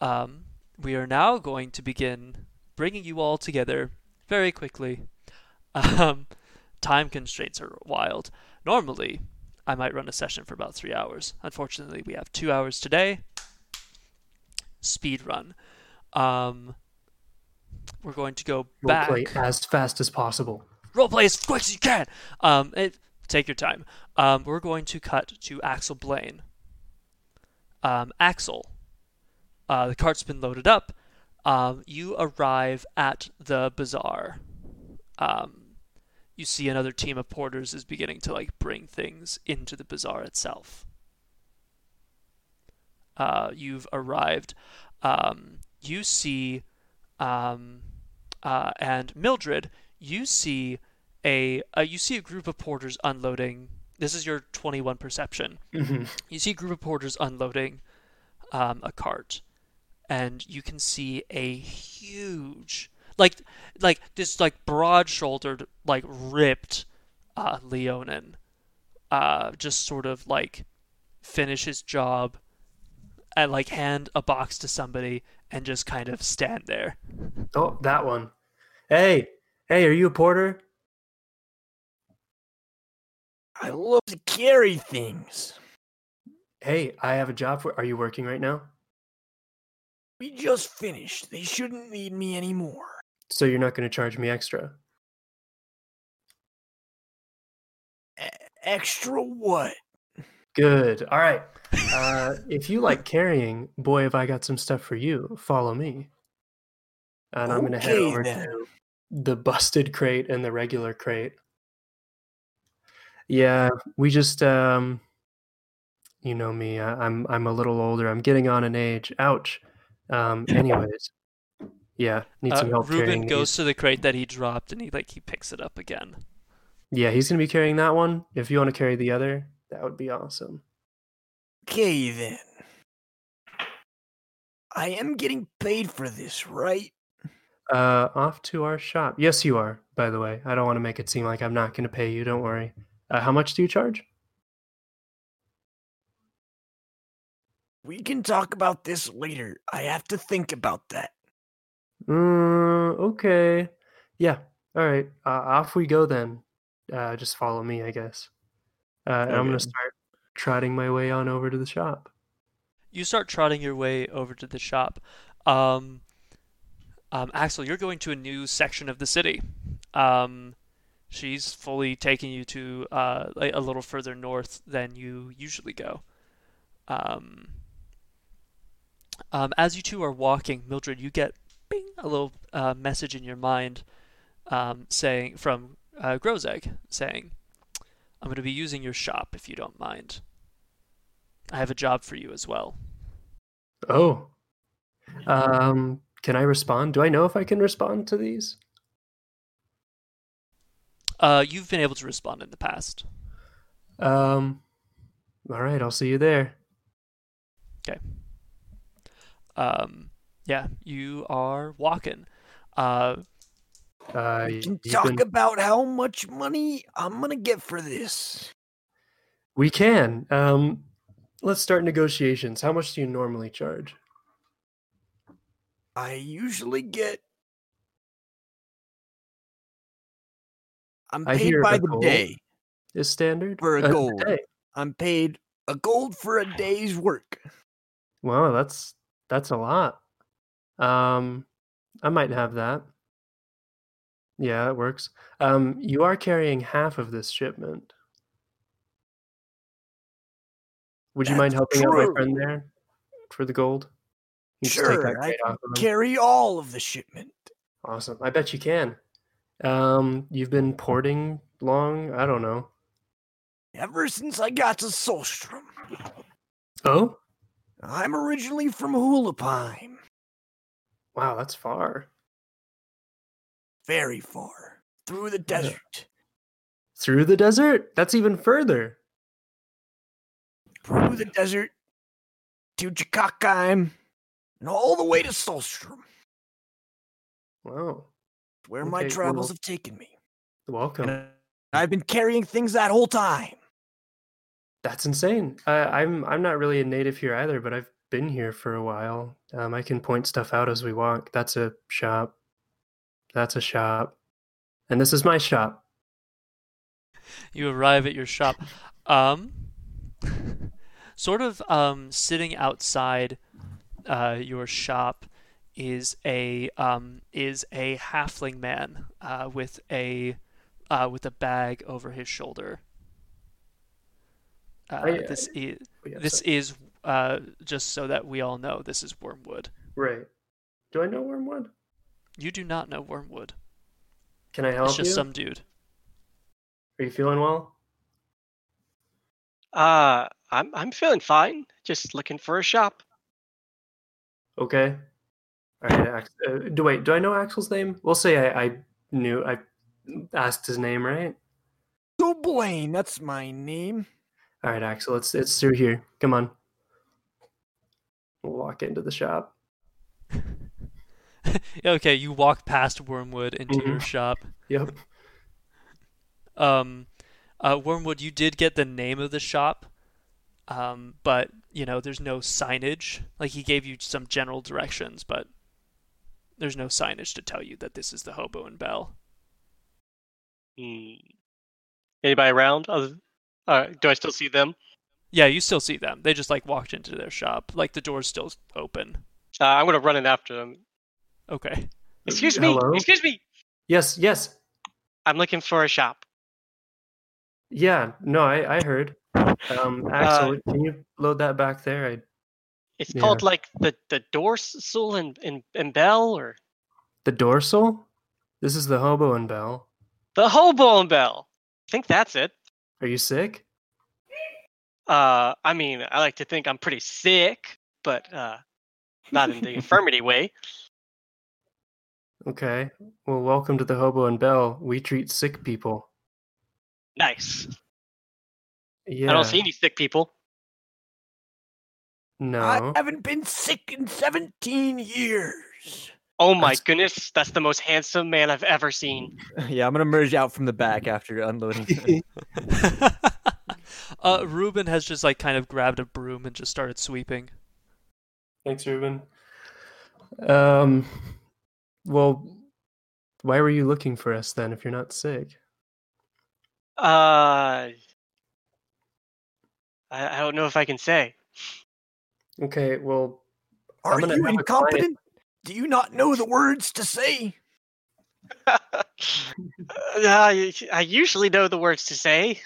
Um, we are now going to begin bringing you all together very quickly. Um, time constraints are wild. Normally, I might run a session for about three hours. Unfortunately, we have two hours today. Speed run. Um, we're going to go back.
Roleplay as fast as possible.
Role play as quick as you can. Um, it, take your time. Um, we're going to cut to Axel Blaine. Um, Axel, uh, the cart's been loaded up. Um, you arrive at the bazaar. Um, you see another team of porters is beginning to like bring things into the bazaar itself. Uh, you've arrived, um, you see, um, uh, and Mildred, you see a uh, you see a group of porters unloading. This is your 21 perception.
Mhm.
You see a group of porters unloading um, a cart, and you can see a huge, like, like this, like broad-shouldered, like ripped, uh, Leonin, uh, just sort of like finish his job, and like hand a box to somebody, and just kind of stand there.
Oh, that one. Hey, hey, are you a porter?
I love to carry things.
Hey, I have a job for. Are you working right now?
We just finished. They shouldn't need me anymore.
So you're not going to charge me extra?
E- extra what?
Good. All right. Uh, if you like carrying, boy, have I got some stuff for you. Follow me. And I'm going to head
Okay,
over
then.
to the busted crate and the regular crate. Yeah, we just um you know me, I, I'm I'm a little older. I'm getting on in age. Ouch. Um <laughs> anyways. Yeah, need
Uh,
some help
Ruben
carrying
goes
these.
to the crate that he dropped, and he like he picks it up again.
Yeah, he's going to be carrying that one. If you want to carry the other, that would be awesome.
Okay, then. I am getting paid for this, right?
Uh, off to our shop. Yes, you are. By the way, I don't want to make it seem like I'm not going to pay you. Don't worry. Uh, how much do you charge?
We can talk about this later. I have to think about that.
Mm, okay. Yeah. All right. Uh, off we go then. Uh, just follow me, I guess. Uh, and I'm gonna start trotting my way on over to the shop.
You start trotting your way over to the shop. Um, um, Axel, you're going to a new section of the city. Um, she's fully taking you to uh, a, a little further north than you usually go. Um, um, as you two are walking, Mildred, you get bing, a little uh, message in your mind um, saying from uh, Grozeg saying, "I'm going to be using your shop if you don't mind. I have a job for you as well."
Oh. Um, can I respond? Do I know if I can respond to these?
Uh, you've been able to respond in the past.
Um, all right. I'll see you there. Okay.
Um, yeah, you are walking. Uh,
Uh,
We can talk about how much money I'm gonna get for this.
we can. Um, let's start negotiations. How much do you normally charge?
I usually get. I'm
I
paid
hear
by the day.
Is standard
For a gold.
day.
I'm paid a gold for a day's work.
Wow, that's that's a lot. Um, I might have that. Yeah, it works. Um, you are carrying half of this shipment. Would you mind helping out my
true.
friend there for the gold? You just take that
Sure, I
crate
can
of him.
carry all of the shipment.
Awesome. I bet you can. Um, you've been porting long? I don't know.
Ever since I got to Solstrom.
Oh,
I'm originally from Hulapine.
wow, that's far.
Very far. Through the desert.
Through the desert? That's even further.
Through the desert. To Chikakheim. And all the way to Solstrom.
Wow.
Where my travels
well-
have taken me.
Welcome.
And I've been carrying things that whole time.
That's insane. Uh, I'm I'm not really a native here either, but I've been here for a while. Um, I can point stuff out as we walk. That's a shop. That's a shop, and this is my shop.
you arrive at your shop. Um, sort of um, sitting outside uh, your shop is a um, is a halfling man uh, with a uh, with a bag over his shoulder. Uh,
I-
this is
Oh, yeah,
this
sorry.
is uh, just so that we all know this is Wormwood.
right. Do I know Wormwood?
You do not know Wormwood.
Can I help
It's just
you?
some dude.
Are you feeling well?
Uh, I'm I'm feeling fine. Just looking for a shop.
Okay. All right. Ax- uh, do wait. Do I know Axel's name? We'll say I, I knew. I asked his name, right?
So Blaine, that's my name.
All right, Axel. It's it's through here. Come on. We'll walk into the shop. <laughs> <laughs>
okay, you walk past Wormwood into your
Mhm.
shop.
Yep.
Um, uh, Wormwood, you did get the name of the shop, um, but you know there's no signage. Like he gave you some general directions, but there's no signage to tell you that this is the Hobo and Bell.
Hmm. Anybody around? Other, uh, do I still see them?
Yeah, you still see them. They just like walked into their shop. Like the door's still open.
Uh, I'm gonna run in after them.
Okay.
Excuse me.
Hello?
Excuse me.
Yes. Yes.
I'm looking for a shop.
Yeah. No, I I heard. Um, Axel, can you load that back there? I
It's
Yeah.
called like the the dorsal and and, and bell or
the dorsal. This is the hobo and bell.
the hobo and bell. I think that's it.
Are you sick?
Uh, I mean, I like to think I'm pretty sick, but uh, not in the <laughs> infirmity way.
Okay. Well, welcome to the hobo and bell. We treat sick people.
Nice.
Yeah.
I don't see any sick people.
No.
I haven't been sick in 17 year,s
Oh my
That's-
goodness, that's the most handsome man I've ever seen. <laughs>
Yeah, I'm gonna merge out from the back after unloading. <laughs> <laughs>
uh, Ruben has just like kind of grabbed a broom and just started sweeping.
Thanks, Ruben. Um. Well, why were you looking for us then? If you're not sick.
Uh, I, I don't know if I can say.
Okay. Well,
Are
I'm gonna
you
have a client-
incompetent? Do you not know the words to say? <laughs>
I, I usually know the words to say.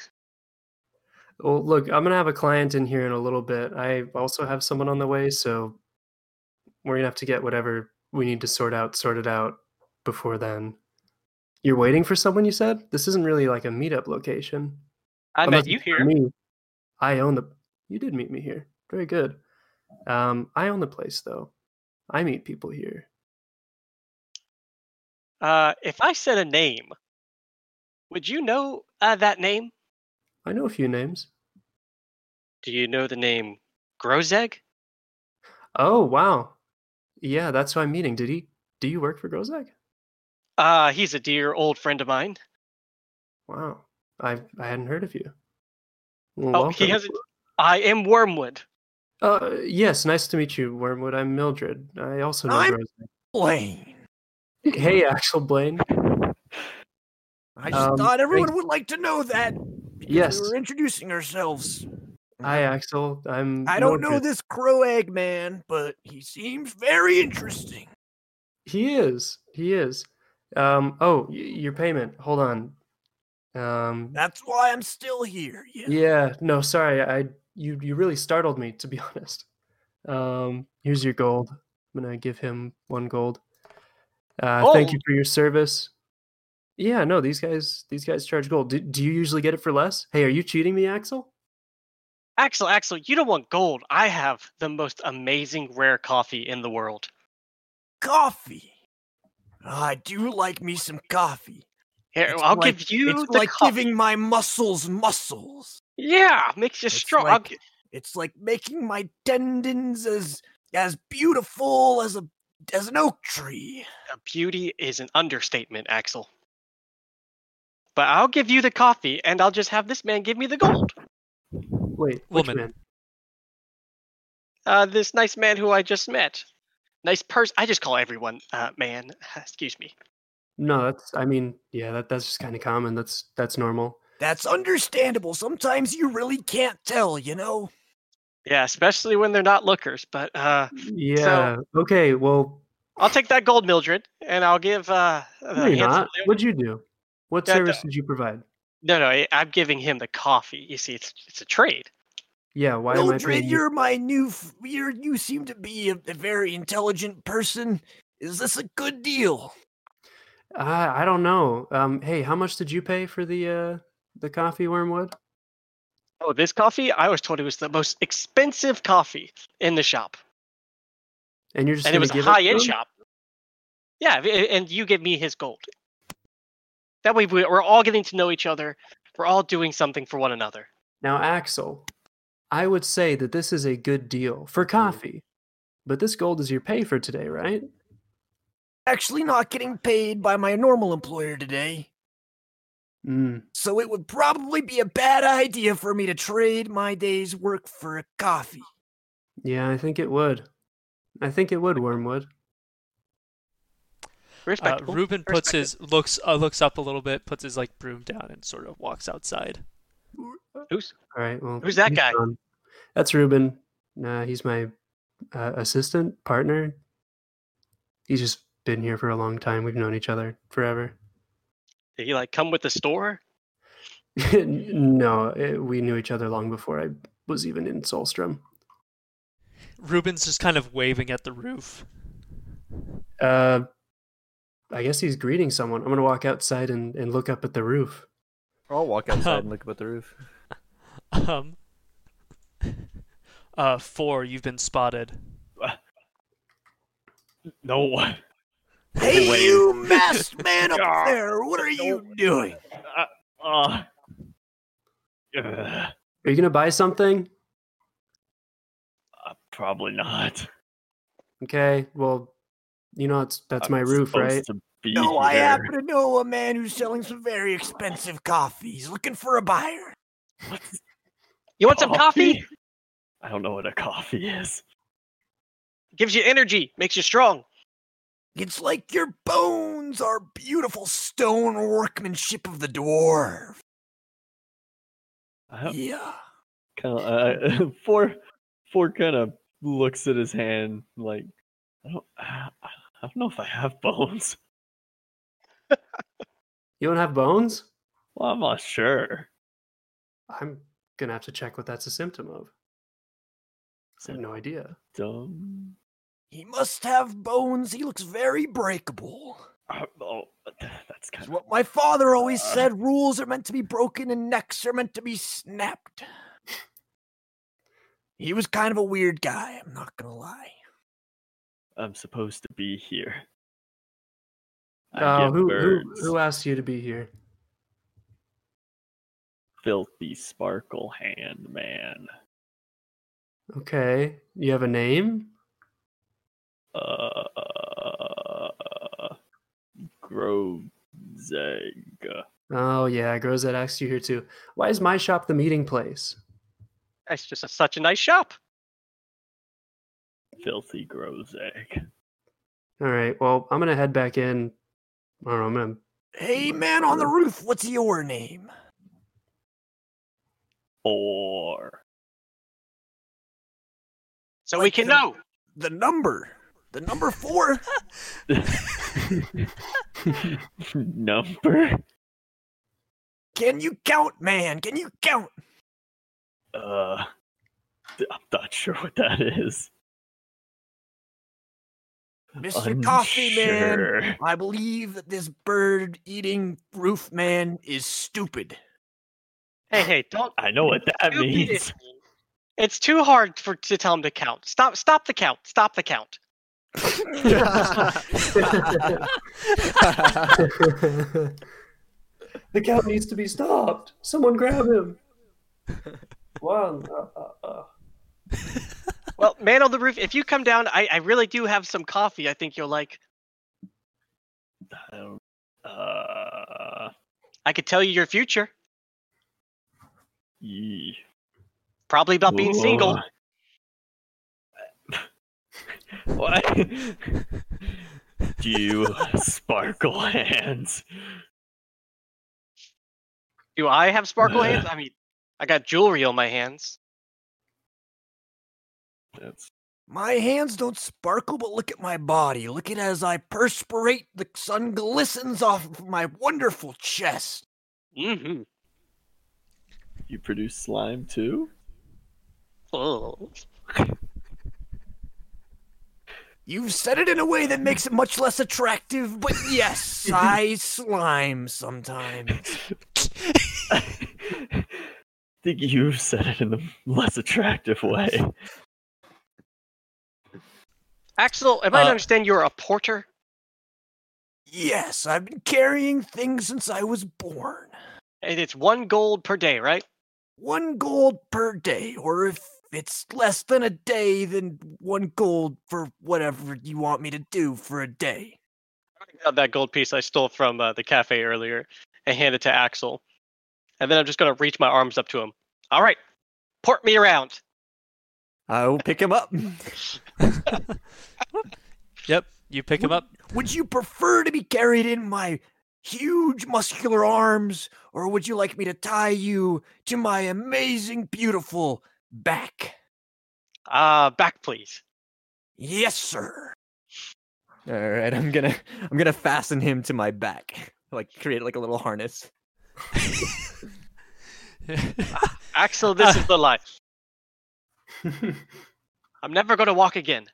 Well, look, I'm gonna have a client in here in a little bit. I also have someone on the way, so we're gonna have to get whatever we need to sort out sort it out before then. You're waiting for someone, you said? This isn't really like a meetup location.
I
Unless
met you here.
Me. I own the. You did meet me here. Very good. Um, I own the place though. I meet people here.
Uh, if I said a name, would you know uh, that name?
I know a few names.
Do you know the name Grozeg?
Oh wow, yeah, that's who I'm meeting. Did he? Do you work for Grozeg?
Uh, he's a dear old friend of mine.
Wow, I I hadn't heard of you. Well,
Oh, he hasn't. I am Wormwood.
Uh, yes, nice to meet you, Wormwood. I'm Mildred. I also know
I'm-
Grozeg.
Blaine.
Hey, Axel Blaine.
I just
Um,
thought everyone
thanks.
would like to know that. because
Yes.
We were introducing ourselves.
Hi, Axel. I'm.
I don't know this crow egg man, but he seems very interesting.
He is. He is. Um. Oh, y- your payment. Hold on. Um.
That's why I'm still here. Yeah.
Yeah. No, sorry. I. You. You really startled me, to be <laughs> honest. Um. Here's your gold. I'm gonna give him one gold. Uh, Thank you for your service. Yeah. No, these guys. These guys charge gold. Do, do you usually get it for less? Hey, are you cheating me, Axel?
Axel, Axel, you don't want gold. I have the most amazing rare coffee in the world.
Coffee. I do like me some coffee.
Here,
It's
I'll
like-
give you
It's like
coffee.
giving my muscles muscles.
Yeah, makes you
It's
strong.
Like- It's like making my tendons as as beautiful as a as an oak tree.
Uh, beauty is an understatement, Axel. But I'll give you the coffee, and I'll just have this man give me the gold.
Wait, which
Woman.
man?
Uh, this nice man who I just met. Nice person. I just call everyone uh, man. <laughs> Excuse me.
No, that's. I mean, yeah, that that's just kind of common. That's that's normal.
That's understandable. Sometimes you really can't tell, you know.
Yeah, especially when they're not lookers. But uh,
Yeah. okay. Well,
I'll take that gold, Mildred, and I'll give uh, the
no, you're not. What'd you do? What
Yeah,
service
no.
did you provide?
No, no, I- I'm giving him the coffee. You see, it's it's a trade.
Yeah. Why am I
Mildred,
paying you?
you're my new. f- You're you seem to be a, a very intelligent person. Is this a good deal?
Uh, I don't know. Um. Hey, how much did you pay for the uh the coffee, Wormwood?
Oh, this coffee? I was told it was the most expensive coffee in the shop.
And you're just
and it was a
give to
high end shop. Yeah, and you give me his gold. That way, we- we're all getting to know each other. We're all doing something for one another.
Now, Axel, I would say that this is a good deal for
Mm-hmm.
coffee, but this gold is your pay for today, right?
Actually, not getting paid by my normal employer today.
Mm,
So it would probably be a bad idea for me to trade my day's work for a coffee.
yeah, I think it would. I think it would, Wormwood.
Uh, Ruben puts his looks uh, looks up a little bit, puts his like broom down, and sort of walks outside.
Who's
All right. Well,
Who's that guy?
gone. That's Ruben. Nah, he's my uh, assistant partner. He's just been here for a long time. We've known each other forever.
did he like come with the store? <laughs>
no, it, we knew each other long before I was even in Solstrom.
Ruben's just kind of waving at the roof.
Uh, I guess he's greeting someone. I'm gonna walk outside and, and look up at the roof.
I'll walk <laughs> outside and look up at the roof.
Um. <laughs> Uh, four, you've been spotted.
No.
Hey,
Wait.
you masked man up <laughs> there! What are you doing?
Uh, ugh,
Are you gonna buy something?
uh, probably not.
Okay. Well, you know it's that's
I'm
my roof, right?
To be
No, I happen to know a man who's selling some very expensive coffee. He's looking for a buyer.
What's
You want some coffee?
I don't know what a coffee is.
Gives you energy, makes you strong.
It's like your bones are beautiful stone workmanship of the dwarf.
I
Yeah.
kind of uh, <laughs> four four kind of looks at his hand like I don't I don't know if I have <laughs> bones.
You don't have bones?
Well, I'm not sure.
I'm gonna have to check what that's a symptom of. I have no idea.
Dumb.
He must have bones. He looks very breakable.
Uh, oh, that's
It's
kind of
what my father always
Uh.
said rules are meant to be broken and necks are meant to be snapped. <laughs> He was kind of a weird guy, I'm not gonna lie.
I'm supposed to be here.
Uh, who, who who asked you to be here?
filthy sparkle hand man.
Okay. You have a name?
Uh, Grozeg.
Oh yeah, Grozeg asked you here too. Why is my shop the meeting place?
It's just a, such a nice shop.
Filthy Grozeg.
All right. Well, I'm gonna head back in. I don't know. I'm gonna.
Hey, man on the roof, what's your name?
Four.
So we can
the-
know.
The number. The number four? <laughs> <laughs>
Number?
Can you count, man? Can you count?
Uh, I'm not sure what that is.
Mr. Coffee Man,
Unsure.
I believe that this bird eating roof man is stupid.
Hey, hey, don't.
I know what that means.
is- It's too hard for to tell him to count. Stop! Stop the count! Stop the count! <laughs>
the count needs to be stopped. Someone grab him. <laughs> One. Uh, uh, uh.
Well, man on the roof, if you come down, I, I really do have some coffee. I think you'll like.
I Uh,
I could tell you your future. Probably about being single. <laughs>
What? Do you sparkle hands?
Do I have sparkle hands? <laughs> I mean, I got jewelry on my hands.
That's
My hands don't sparkle, but look at my body. Look at as I perspirate, the sun glistens off of my wonderful chest.
Mm-hmm.
you produce slime too.
Oh. <laughs>
You've said it in a way that makes it much less attractive, but yes, I <laughs> slime sometimes. <laughs>
I think you've said it in the less attractive way.
Axel, am I to
Uh,
understand you're a porter?
Yes, I've been carrying things since I was born.
And it's one gold per day, right?
One gold per day, or if it's less than a day, then one gold for whatever you want me to do for a day.
I got that gold piece I stole from uh, the cafe earlier and hand it to Axel. And then I'm just going to reach my arms up to him. All right, port me around.
I will pick him up. <laughs>
Yep, you pick him up.
Would you prefer to be carried in my huge muscular arms, or would you like me to tie you to my amazing, beautiful back?
Uh, back, please.
Yes, sir. All right, I'm gonna I'm gonna fasten him to my back, like create like a little harness. <laughs>
Axel, this is the <laughs> life. <laughs> I'm never going to walk again.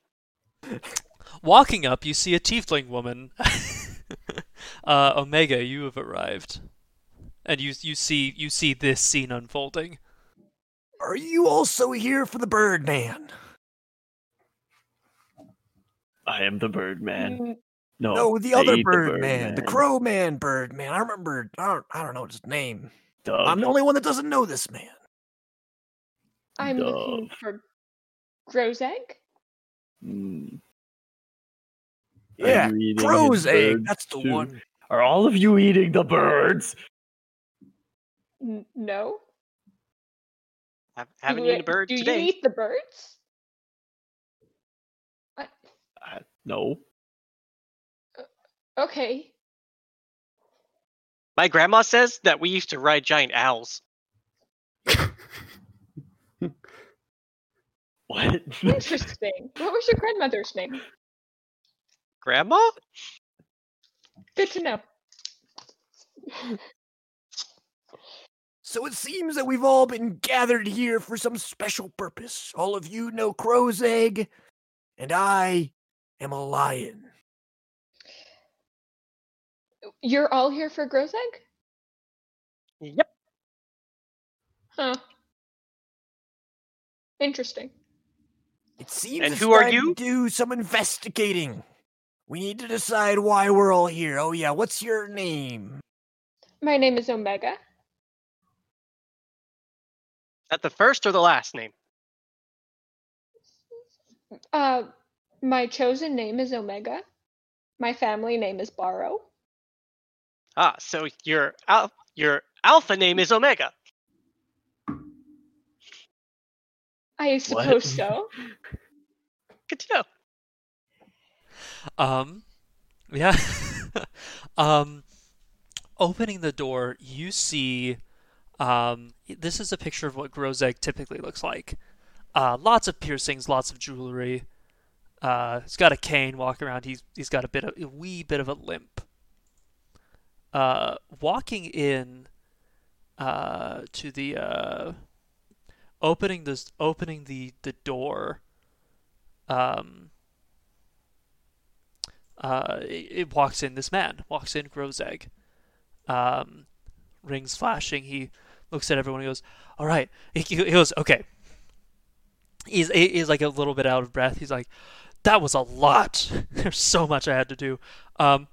Walking up, you see a tiefling woman. <laughs> uh, Omega, you have arrived, and you you see you see this scene unfolding.
Are you also here for the Birdman?
I am the Birdman.
Mm,
No,
No, the
I
other
ate
Birdman, the
Birdman.
Crowman Birdman. I remember. I don't, I don't know his name.
Dove.
I'm the only one that doesn't know this man.
I'm looking
Dove.
for Grozeg.
Mm.
Yeah,
you eating his
Crow's egg. That's the
too?
one.
Are all of you eating the birds?
N- no.
I haven't
do
eaten a
you,
bird
do
today.
you eat the birds?
Uh, no.
Okay.
My grandma says that we used to ride giant owls. <laughs>
What? <laughs>
Interesting. what was your grandmother's name?
Grandma?
Good to know.
So it seems that we've all been gathered here for some special purpose. All of you know Crow's Egg, and I am a lion.
You're all here for Crow's Egg?
Yep.
Huh. Interesting.
It seems
And who are you?
do some investigating. We need to decide why we're all here. Oh yeah, what's your name?
My name is Omega.
At the first or the last name?
Uh, my chosen name is Omega. My family name is Barrow.
Ah, so your al- your alpha name is Omega.
I <laughs> suppose so.
Good to know.
Um, yeah. <laughs> um, opening the door, you see. Um, this is a picture of what Grozeg typically looks like. Uh, lots of piercings, lots of jewelry. Uh, he's got a cane walking around. He's he's got a bit of a wee bit of a limp. Uh, walking in uh, to the uh, opening this opening the the door. Um, uh, it, it walks in this man, walks in Grozeg. Um, rings flashing. He looks at everyone. He goes, "All right." He, he goes, "Okay." He's he's like a little bit out of breath. He's like, "That was a lot. <laughs> There's so much I had to do." Um,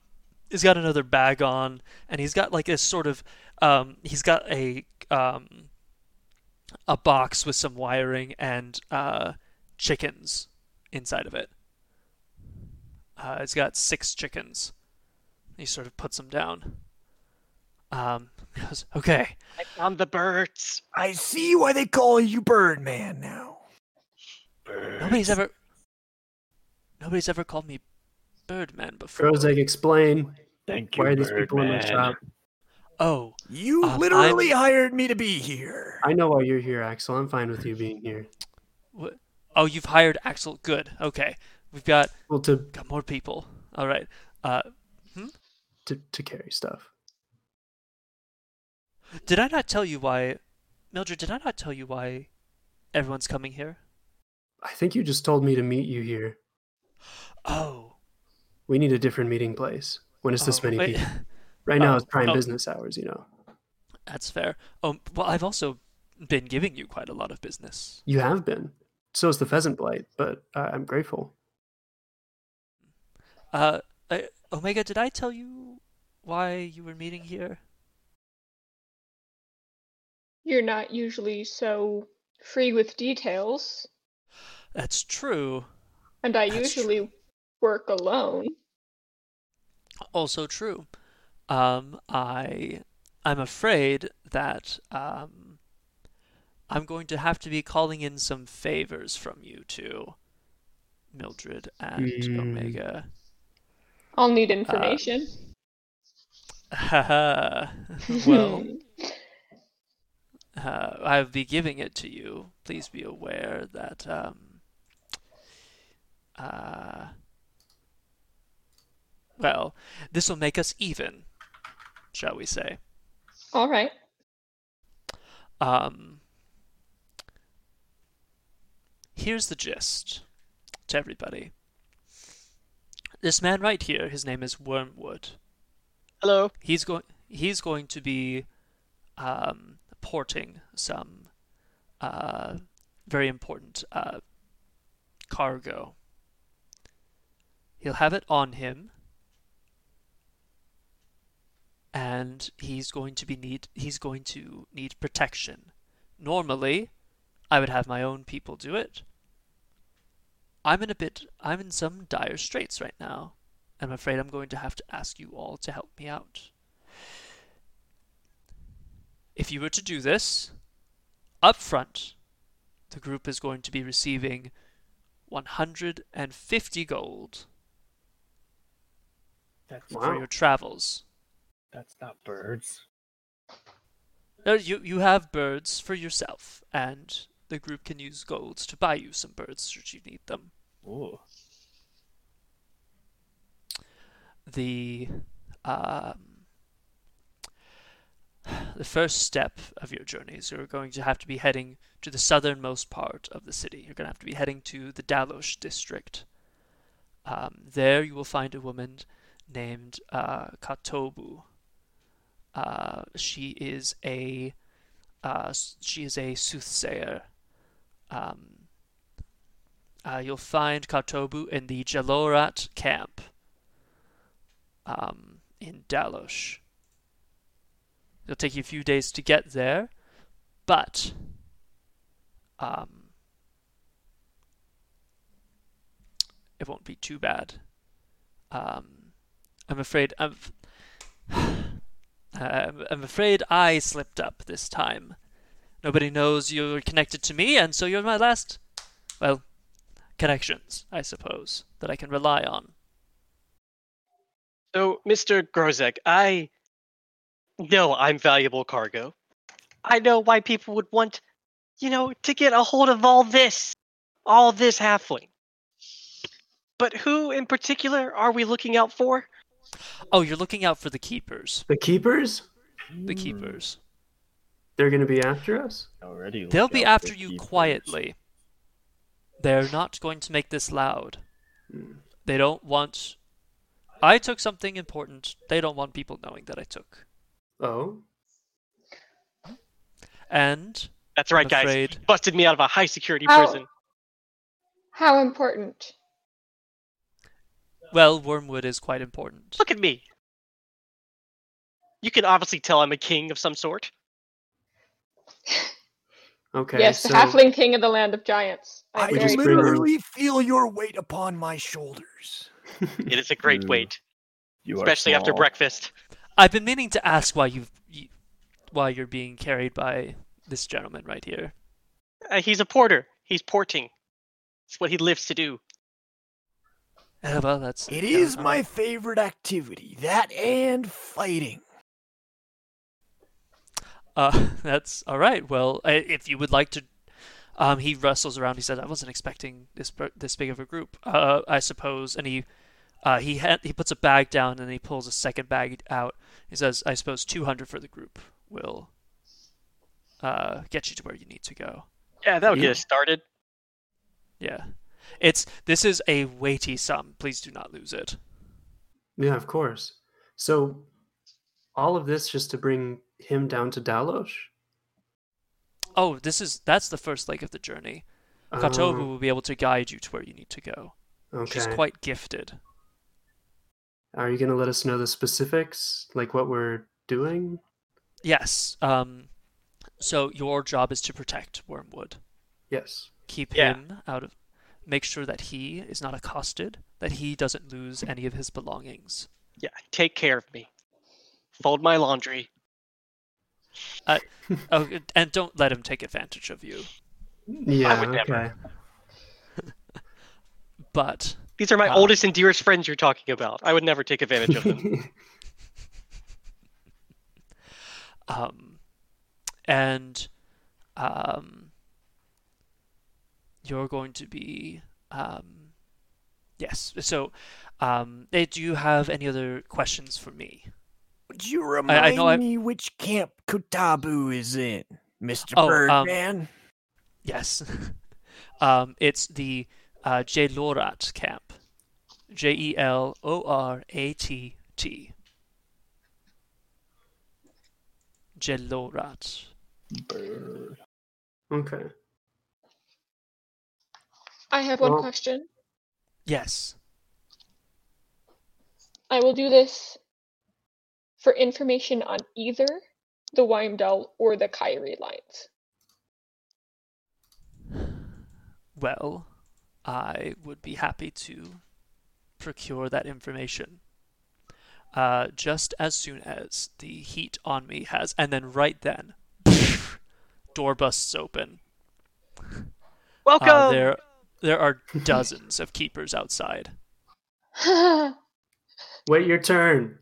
he's got another bag on, and he's got like a sort of um, he's got a um, a box with some wiring and uh, chickens inside of it. Uh, it's got six chickens. He sort of puts them down. Um, <laughs> goes, okay.
I found the birds.
I see why they call you Birdman now.
Nobody's ever, nobody's ever called me Birdman before.
Grozeg, explain.
Thank you,
Why are these people in my shop?
Oh,
You
Um,
literally
I'm-
hired me to be here.
I know why you're here, Axel. I'm fine with you being here.
what? Oh, you've hired Axel. Good. Okay, we've got
Well, to
got more people. All right. Uh, hmm?
to, to carry stuff.
did I not tell you why, Mildred? Did I not tell you why everyone's coming here?
I think you just told me to meet you here.
Oh,
We need a different meeting place. When is this
oh,
many
wait.
people? <laughs> Right now
Oh,
it's prime
oh.
business hours, you know.
That's fair. Oh, well, I've also been giving you quite a lot of business.
You have been. So is the pheasant blight, but uh, I'm grateful.
Uh, uh, Omega, did I tell you why you were meeting here?
You're not usually so free with details,
That's true.
and I
That's
usually work alone.
Also true. Um, I, I'm afraid that um, I'm going to have to be calling in some favors from you two, Mildred and
Hmm.
Omega.
I'll need information.
Haha. <laughs> well, <laughs> uh, I'll be giving it to you. Please be aware that um, uh, well, this will make us even, shall we say?
All right.
Um, here's the gist to everybody. This man right here, his name is Wormwood.
Hello.
He's going. He's going to be um, porting some uh, very important uh, cargo. He'll have it on him, and he's going to be need. He's going to need protection. Normally, I would have my own people do it. I'm in a bit. I'm in some dire straits right now. I'm afraid I'm going to have to ask you all to help me out. If you were to do this, up front, the group is going to be receiving 150 gold
That's
for your travels.
That's not birds.
No, you you have birds for yourself, and the group can use golds to buy you some birds should you need them.
Ooh.
the um, the first step of your journey is you're going to have to be heading to the southernmost part of the city. You're going to have to be heading to the Dalosh district. Um, there you will find a woman named uh, Katobu. Uh, she is a uh, she is a soothsayer. Um, uh, you'll find Katobu in the Jelorat camp um, in Dalosh. It'll take you a few days to get there, but um, it won't be too bad. Um, I'm afraid <sighs> I'm. I'm I'm afraid I slipped up this time. Nobody knows you're connected to me, and so you're my last, well, connections, I suppose, that I can rely on.
So, Mr. Grozeg, I know I'm valuable cargo. I know why people would want, you know, to get a hold of all this, all this halfling. But who in particular are we looking out for?
Oh, you're looking out for the keepers.
The keepers?
The keepers.
They're going to be after us?
Already.
They'll be after you
keepers.
quietly. They're not going to make this loud.
Hmm.
They don't want. I took something important. They don't want people knowing that I took.
Oh?
And
That's right,
I'm
guys.
afraid-
busted me out of a high security
How-
prison.
How important?
Well, Wormwood is quite important.
Look at me. You can obviously tell I'm a king of some sort. <laughs>
Okay.
yes,
so,
the halfling king of the land of giants.
I
I'm very
just bring her-
literally feel your weight upon my shoulders.
It is a great <laughs>
Ooh,
weight,
You are
especially after
small.
breakfast.
I've been meaning to ask why you've, you, why you're being carried by this gentleman right here.
Uh, he's a porter. He's porting. It's what he lives to do.
Well, that's
It
yeah,
is my favorite activity. That and fighting.
Uh, <laughs> that's all right. Well, if you would like to, um, he wrestles around. He says, "I wasn't expecting this this big of a group." Uh, I suppose, and he, uh, he ha- he puts a bag down and he pulls a second bag out. He says, "I suppose 200 for the group will, uh, get you to where you need to go."
Yeah, that'll
Yeah.
get us started.
Yeah, it's this is a weighty sum. Please do not lose it.
Yeah, of course. So, all of this just to bring him down to Dalosh?
Oh, this is that's the first leg of the journey. Katobu
Oh,
will be able to guide you to where you need to go.
okay.
She's quite gifted.
Are you gonna let us know the specifics, like what we're doing?
Yes. Um, so your job is to protect Wormwood.
Yes.
Keep
Yeah.
him out of. Make sure that he is not accosted. That he doesn't lose any of his belongings.
Yeah, take care of me. Fold my laundry. <laughs>
Oh, and don't let him take advantage of you.
Yeah.
would never.
okay. <laughs>
But
These are my
Ah.
oldest and dearest friends you're talking about. I would never take advantage of them. <laughs>
um, and um, you're going to be um, yes. So, um, do you have any other questions for me?
Would you
I
remind
know I-
me which camp Katobu is in, Mr.
Oh, um,
Birdman?
Yes, <laughs> um, it's the uh, Jelorat camp. J e l o r a t t. Jelorat.
Bird.
Okay.
I have one
Well-
question.
Yes.
I will do this for information on either the Weimdall or the Kyrie lines.
Well, I would be happy to procure that information. Uh, just as soon as the heat on me has, and then right then, <laughs> door busts open.
Welcome.
Uh, there, there are <laughs> dozens of keepers outside. <laughs>
Wait your turn.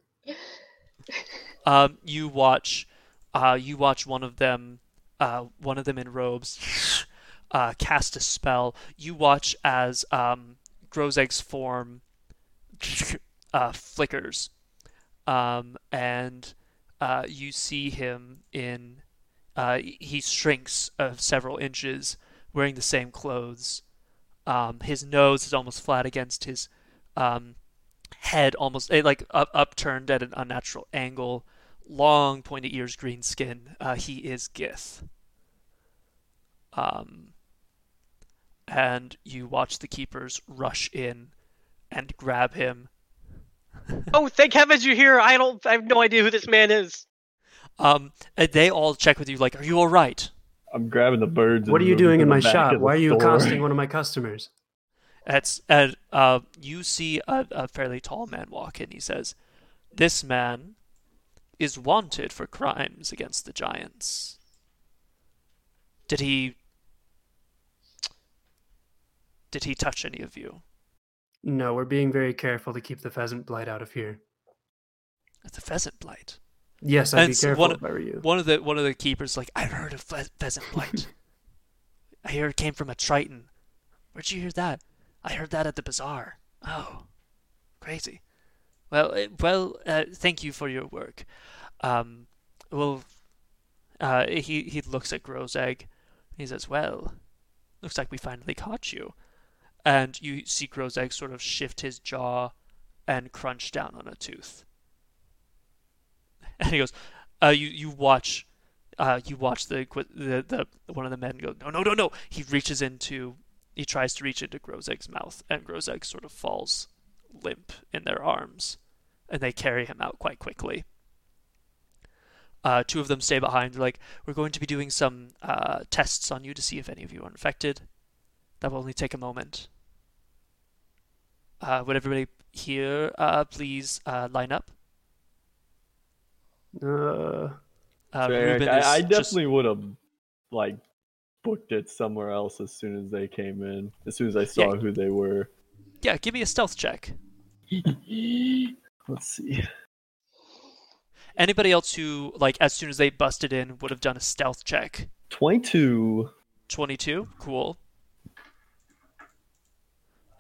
Um, you watch, uh, you watch one of them, uh, one of them in robes, <laughs> uh, cast a spell. You watch as um, Grozeg's form uh, flickers, um, and uh, you see him in. Uh, he shrinks of several inches, wearing the same clothes. Um, his nose is almost flat against his um, head, almost eh, like up, upturned at an unnatural angle. Long pointed ears, green skin. Uh, he is Gith. Um, and you watch the keepers rush in and grab him. <laughs>
oh, thank heavens you're here. I don't. I have no idea who this man is.
Um, and they all check with you, like, "Are you all right?"
I'm grabbing the birds.
What are you doing in my shop? Why are you
store.
accosting one of my customers?
That's and uh, you see a, a fairly tall man walk in. He says, "This man is wanted for crimes against the giants. Did he? Did he touch any of you?"
No, we're being very careful to keep the pheasant blight out of here.
It's a pheasant blight.
Yes, I'd
And
be careful
one-
if I were you.
One of the one of the keepers like, "I've heard of phe- pheasant blight. <laughs> I hear it came from a triton. Where'd you hear that? I heard that at the bazaar. Oh, crazy. Well, eh, well, uh, thank you for your work. Um, well, uh, he he looks at Grozeg. He says, "Well, looks like we finally caught you." And you see Grozeg sort of shift his jaw and crunch down on a tooth. <laughs> And he goes, uh, "You you watch." Uh, you watch the, the the one of the men go no no no no. He reaches into he tries to reach into Grozeg's mouth and Grozeg sort of falls limp in their arms and they carry him out quite quickly. Uh, two of them stay behind like we're going to be doing some uh, tests on you to see if any of you are infected. That will only take a moment. Uh, would everybody here uh, please uh, line up
Uh,
uh,
Eric,
Ruben is
I, I
just-
definitely would have like booked it somewhere else as soon as they came in. As soon as I saw who they were.
yeah give me a stealth check <laughs>
Let's see.
Anybody else who, like, as soon as they busted in, would have done a stealth check?
Twenty-two.
22? Cool.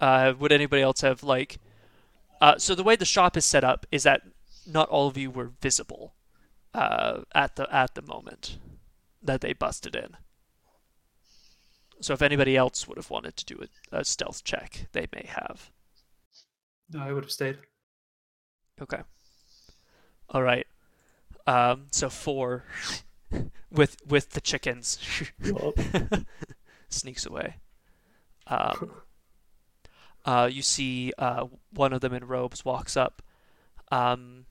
Uh, would anybody else have, like. Uh, so the way the shop is set up is that not all of you were visible uh, at the at the moment that they busted in. So if anybody else would have wanted to do a, a stealth check, they may have.
no, I would have stayed.
Okay. All right. Um, so four <laughs> with with the chickens <laughs> sneaks away. Um, uh, you see uh, one of them in robes walks up, um,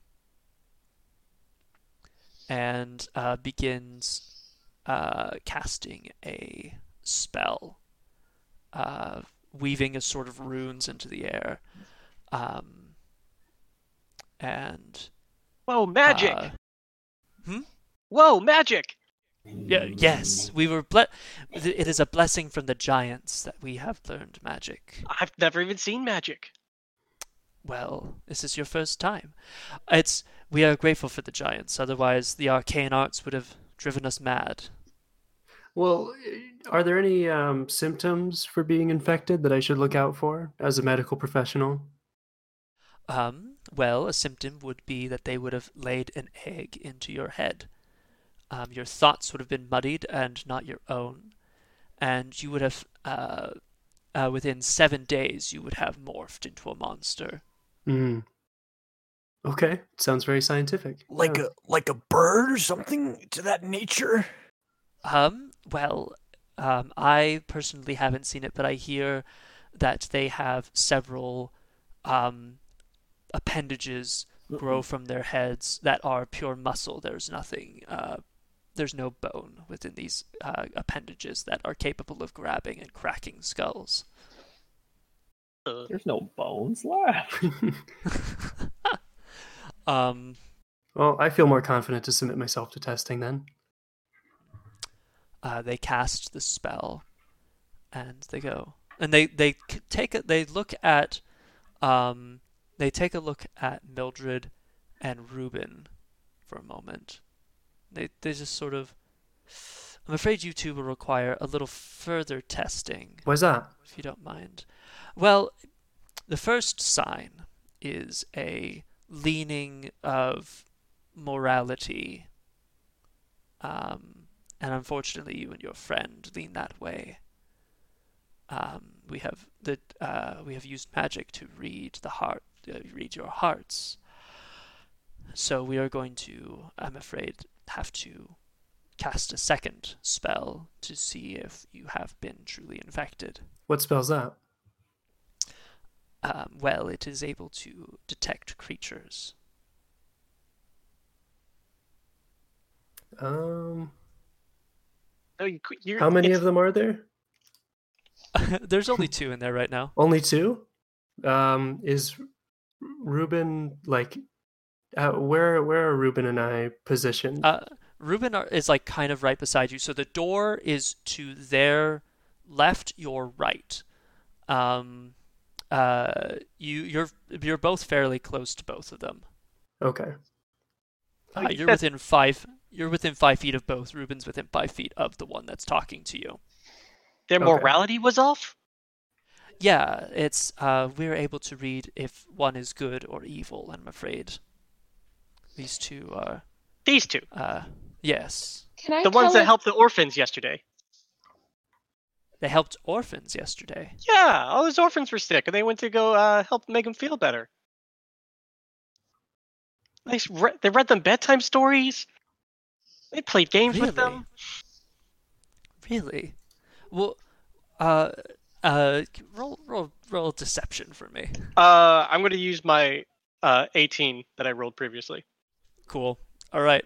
and uh, begins uh, casting a spell, uh, weaving a sort of runes into the air. Um, and
Whoa, magic!
uh, hmm?
Whoa, magic!
Yeah, yes, we were ble- It is a blessing from the giants that we have learned magic.
I've never even seen magic.
Well, this is your first time. It's we are grateful for the giants. Otherwise, the arcane arts would have driven us mad.
Well, are there any um, symptoms for being infected that I should look out for as a medical professional?
Um, well, a symptom would be that they would have laid an egg into your head. Um, your thoughts would have been muddied and not your own, and you would have, uh, uh, within seven days, you would have morphed into a monster.
Hmm. Okay, sounds very scientific.
Like
Yeah.
a like a bird or something to that nature.
Um, well, um, I personally haven't seen it, but I hear that they have several um, appendages grow from their heads that are pure muscle. There's nothing, uh, there's no bone within these uh, appendages that are capable of grabbing and cracking skulls.
Uh,
There's no bones left. <laughs> <laughs> <laughs>
um,
well, I feel more confident to submit myself to testing then.
uh, they cast the spell, and they go, and they they take a, they look at, um, they take a look at Mildred and Ruben for a moment. They they just sort of. I'm afraid you two will require a little further testing,
Why's that?
if you don't mind. Well, the first sign is a leaning of morality. Um, and unfortunately, you and your friend lean that way. Um, we have the uh, we have used magic to read the heart, uh, read your hearts. So we are going to, I'm afraid, have to cast a second spell to see if you have been truly infected.
What spell's that?
Um, well, it is able to detect creatures.
Um,
no, you, you're,
how many of them are there? <laughs>
There's only two in there right now.
Only two. Um, is Ruben like? Uh, where where are Ruben and I positioned?
Uh, Ruben are, is like kind of right beside you. So the door is to their left, your right. Um, uh, you you're you're both fairly close to both of them.
okay.
Uh,
you
you're within five. You're within five feet of both. Ruben's within five feet of the one that's talking to you.
their
okay.
morality was off?
Yeah, it's uh, we're able to read if one is good or evil. I'm afraid. These two are
These two.
uh, yes.
Can I
The ones that
it-
helped the orphans yesterday.
They helped orphans yesterday.
Yeah, all those orphans were sick, and they went to go uh, help make them feel better. They, re- they read them bedtime stories. They played games with them.
Really? Well, uh, uh, roll, roll, roll deception for me.
Uh, I'm going to use my uh, 18 that I rolled previously,
Cool. All right.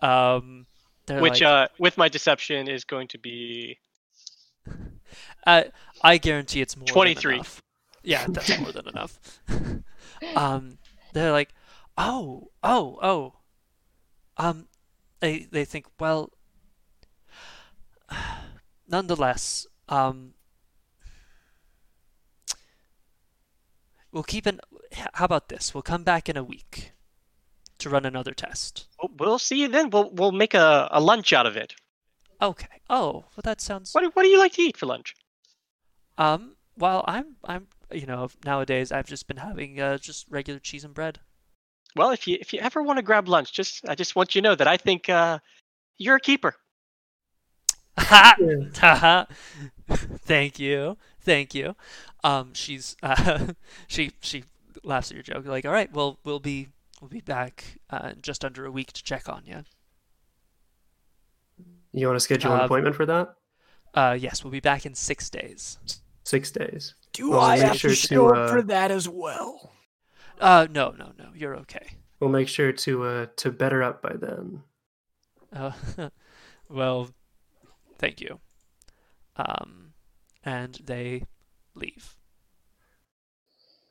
Um,
which
like,
uh, with my deception is going to be
uh, I guarantee it's more.
23.
Than enough. Yeah, that's more than <laughs> enough. <laughs> um, they're like, oh, oh, oh. Um, they they think well. <sighs> Nonetheless, um, we'll keep an. How about this? We'll come back in a week to run another test.
We'll- We'll see you then. We'll we'll make a, a lunch out of it.
Okay. Oh, well, that sounds.
What do, what do you like to eat for lunch?
Um. Well, I'm. I'm. You know, nowadays I've just been having uh, just regular cheese and bread.
Well, if you if you ever want to grab lunch, just I just want you to know that I think uh, you're a keeper.
Ha!
Yeah.
Haha. Thank you. Thank you. Um. She's. <laughs> Uh, she. She laughs at your joke. Like, all right. Well, we'll be. We'll be back uh, in just under a week to check on you.
You want to schedule an
Uh,
appointment for that?
Uh. Yes. We'll be back in six days.
Six days.
Do
Well,
I
make
have
sure
to
to,
show up
uh,
for that as well?
Uh, no, no, no. You're okay.
We'll make sure to uh to better up by then.
Uh, <laughs> well, thank you. Um, and they leave.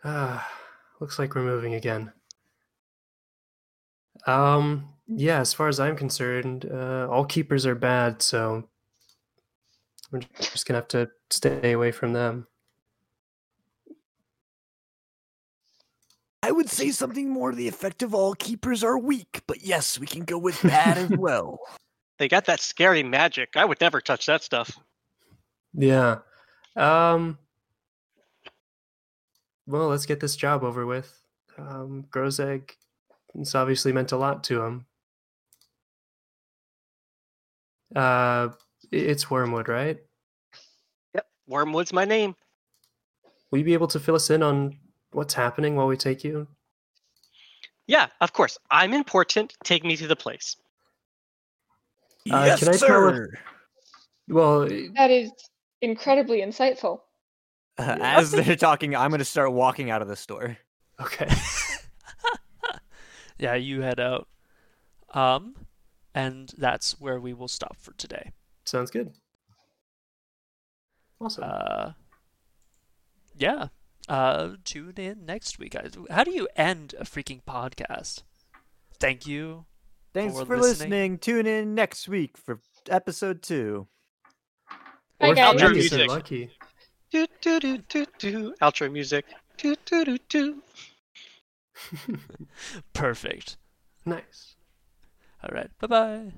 Ah, looks like we're moving again. Um, yeah, as far as I'm concerned, uh, all keepers are bad, so we're just gonna have to stay away from them.
I would say something more to the effect of all keepers are weak, but yes, we can go with bad as <laughs> well.
They got that scary magic. I would never touch that stuff.
Yeah. Um. Well, let's get this job over with. Um, Grozeg, it's obviously meant a lot to him. Uh, it's Wormwood, right?
Yep. Wormwood's my name.
Will you be able to fill us in on what's happening while we take you?
Yeah, of course. I'm important. Take me to the place.
Uh,
yes,
can I tell
sir.
Well,
That is incredibly insightful.
Uh, as they're talking, I'm going to start walking out of the store.
okay. <laughs> <laughs>
yeah, you head out. Um, and that's where we will stop for today.
Sounds good. Awesome.
Uh, yeah. Uh, tune in next week, guys. How do you end a freaking podcast? Thank you.
Thanks
for
for
listening.
listening. Tune in next week for episode two.
Bye,
Or if
guys.
you're
Outro
lucky, so
music.
lucky.
Do do do do do. Outro music. Do do do do. <laughs>
Perfect.
Nice.
All right. Bye bye.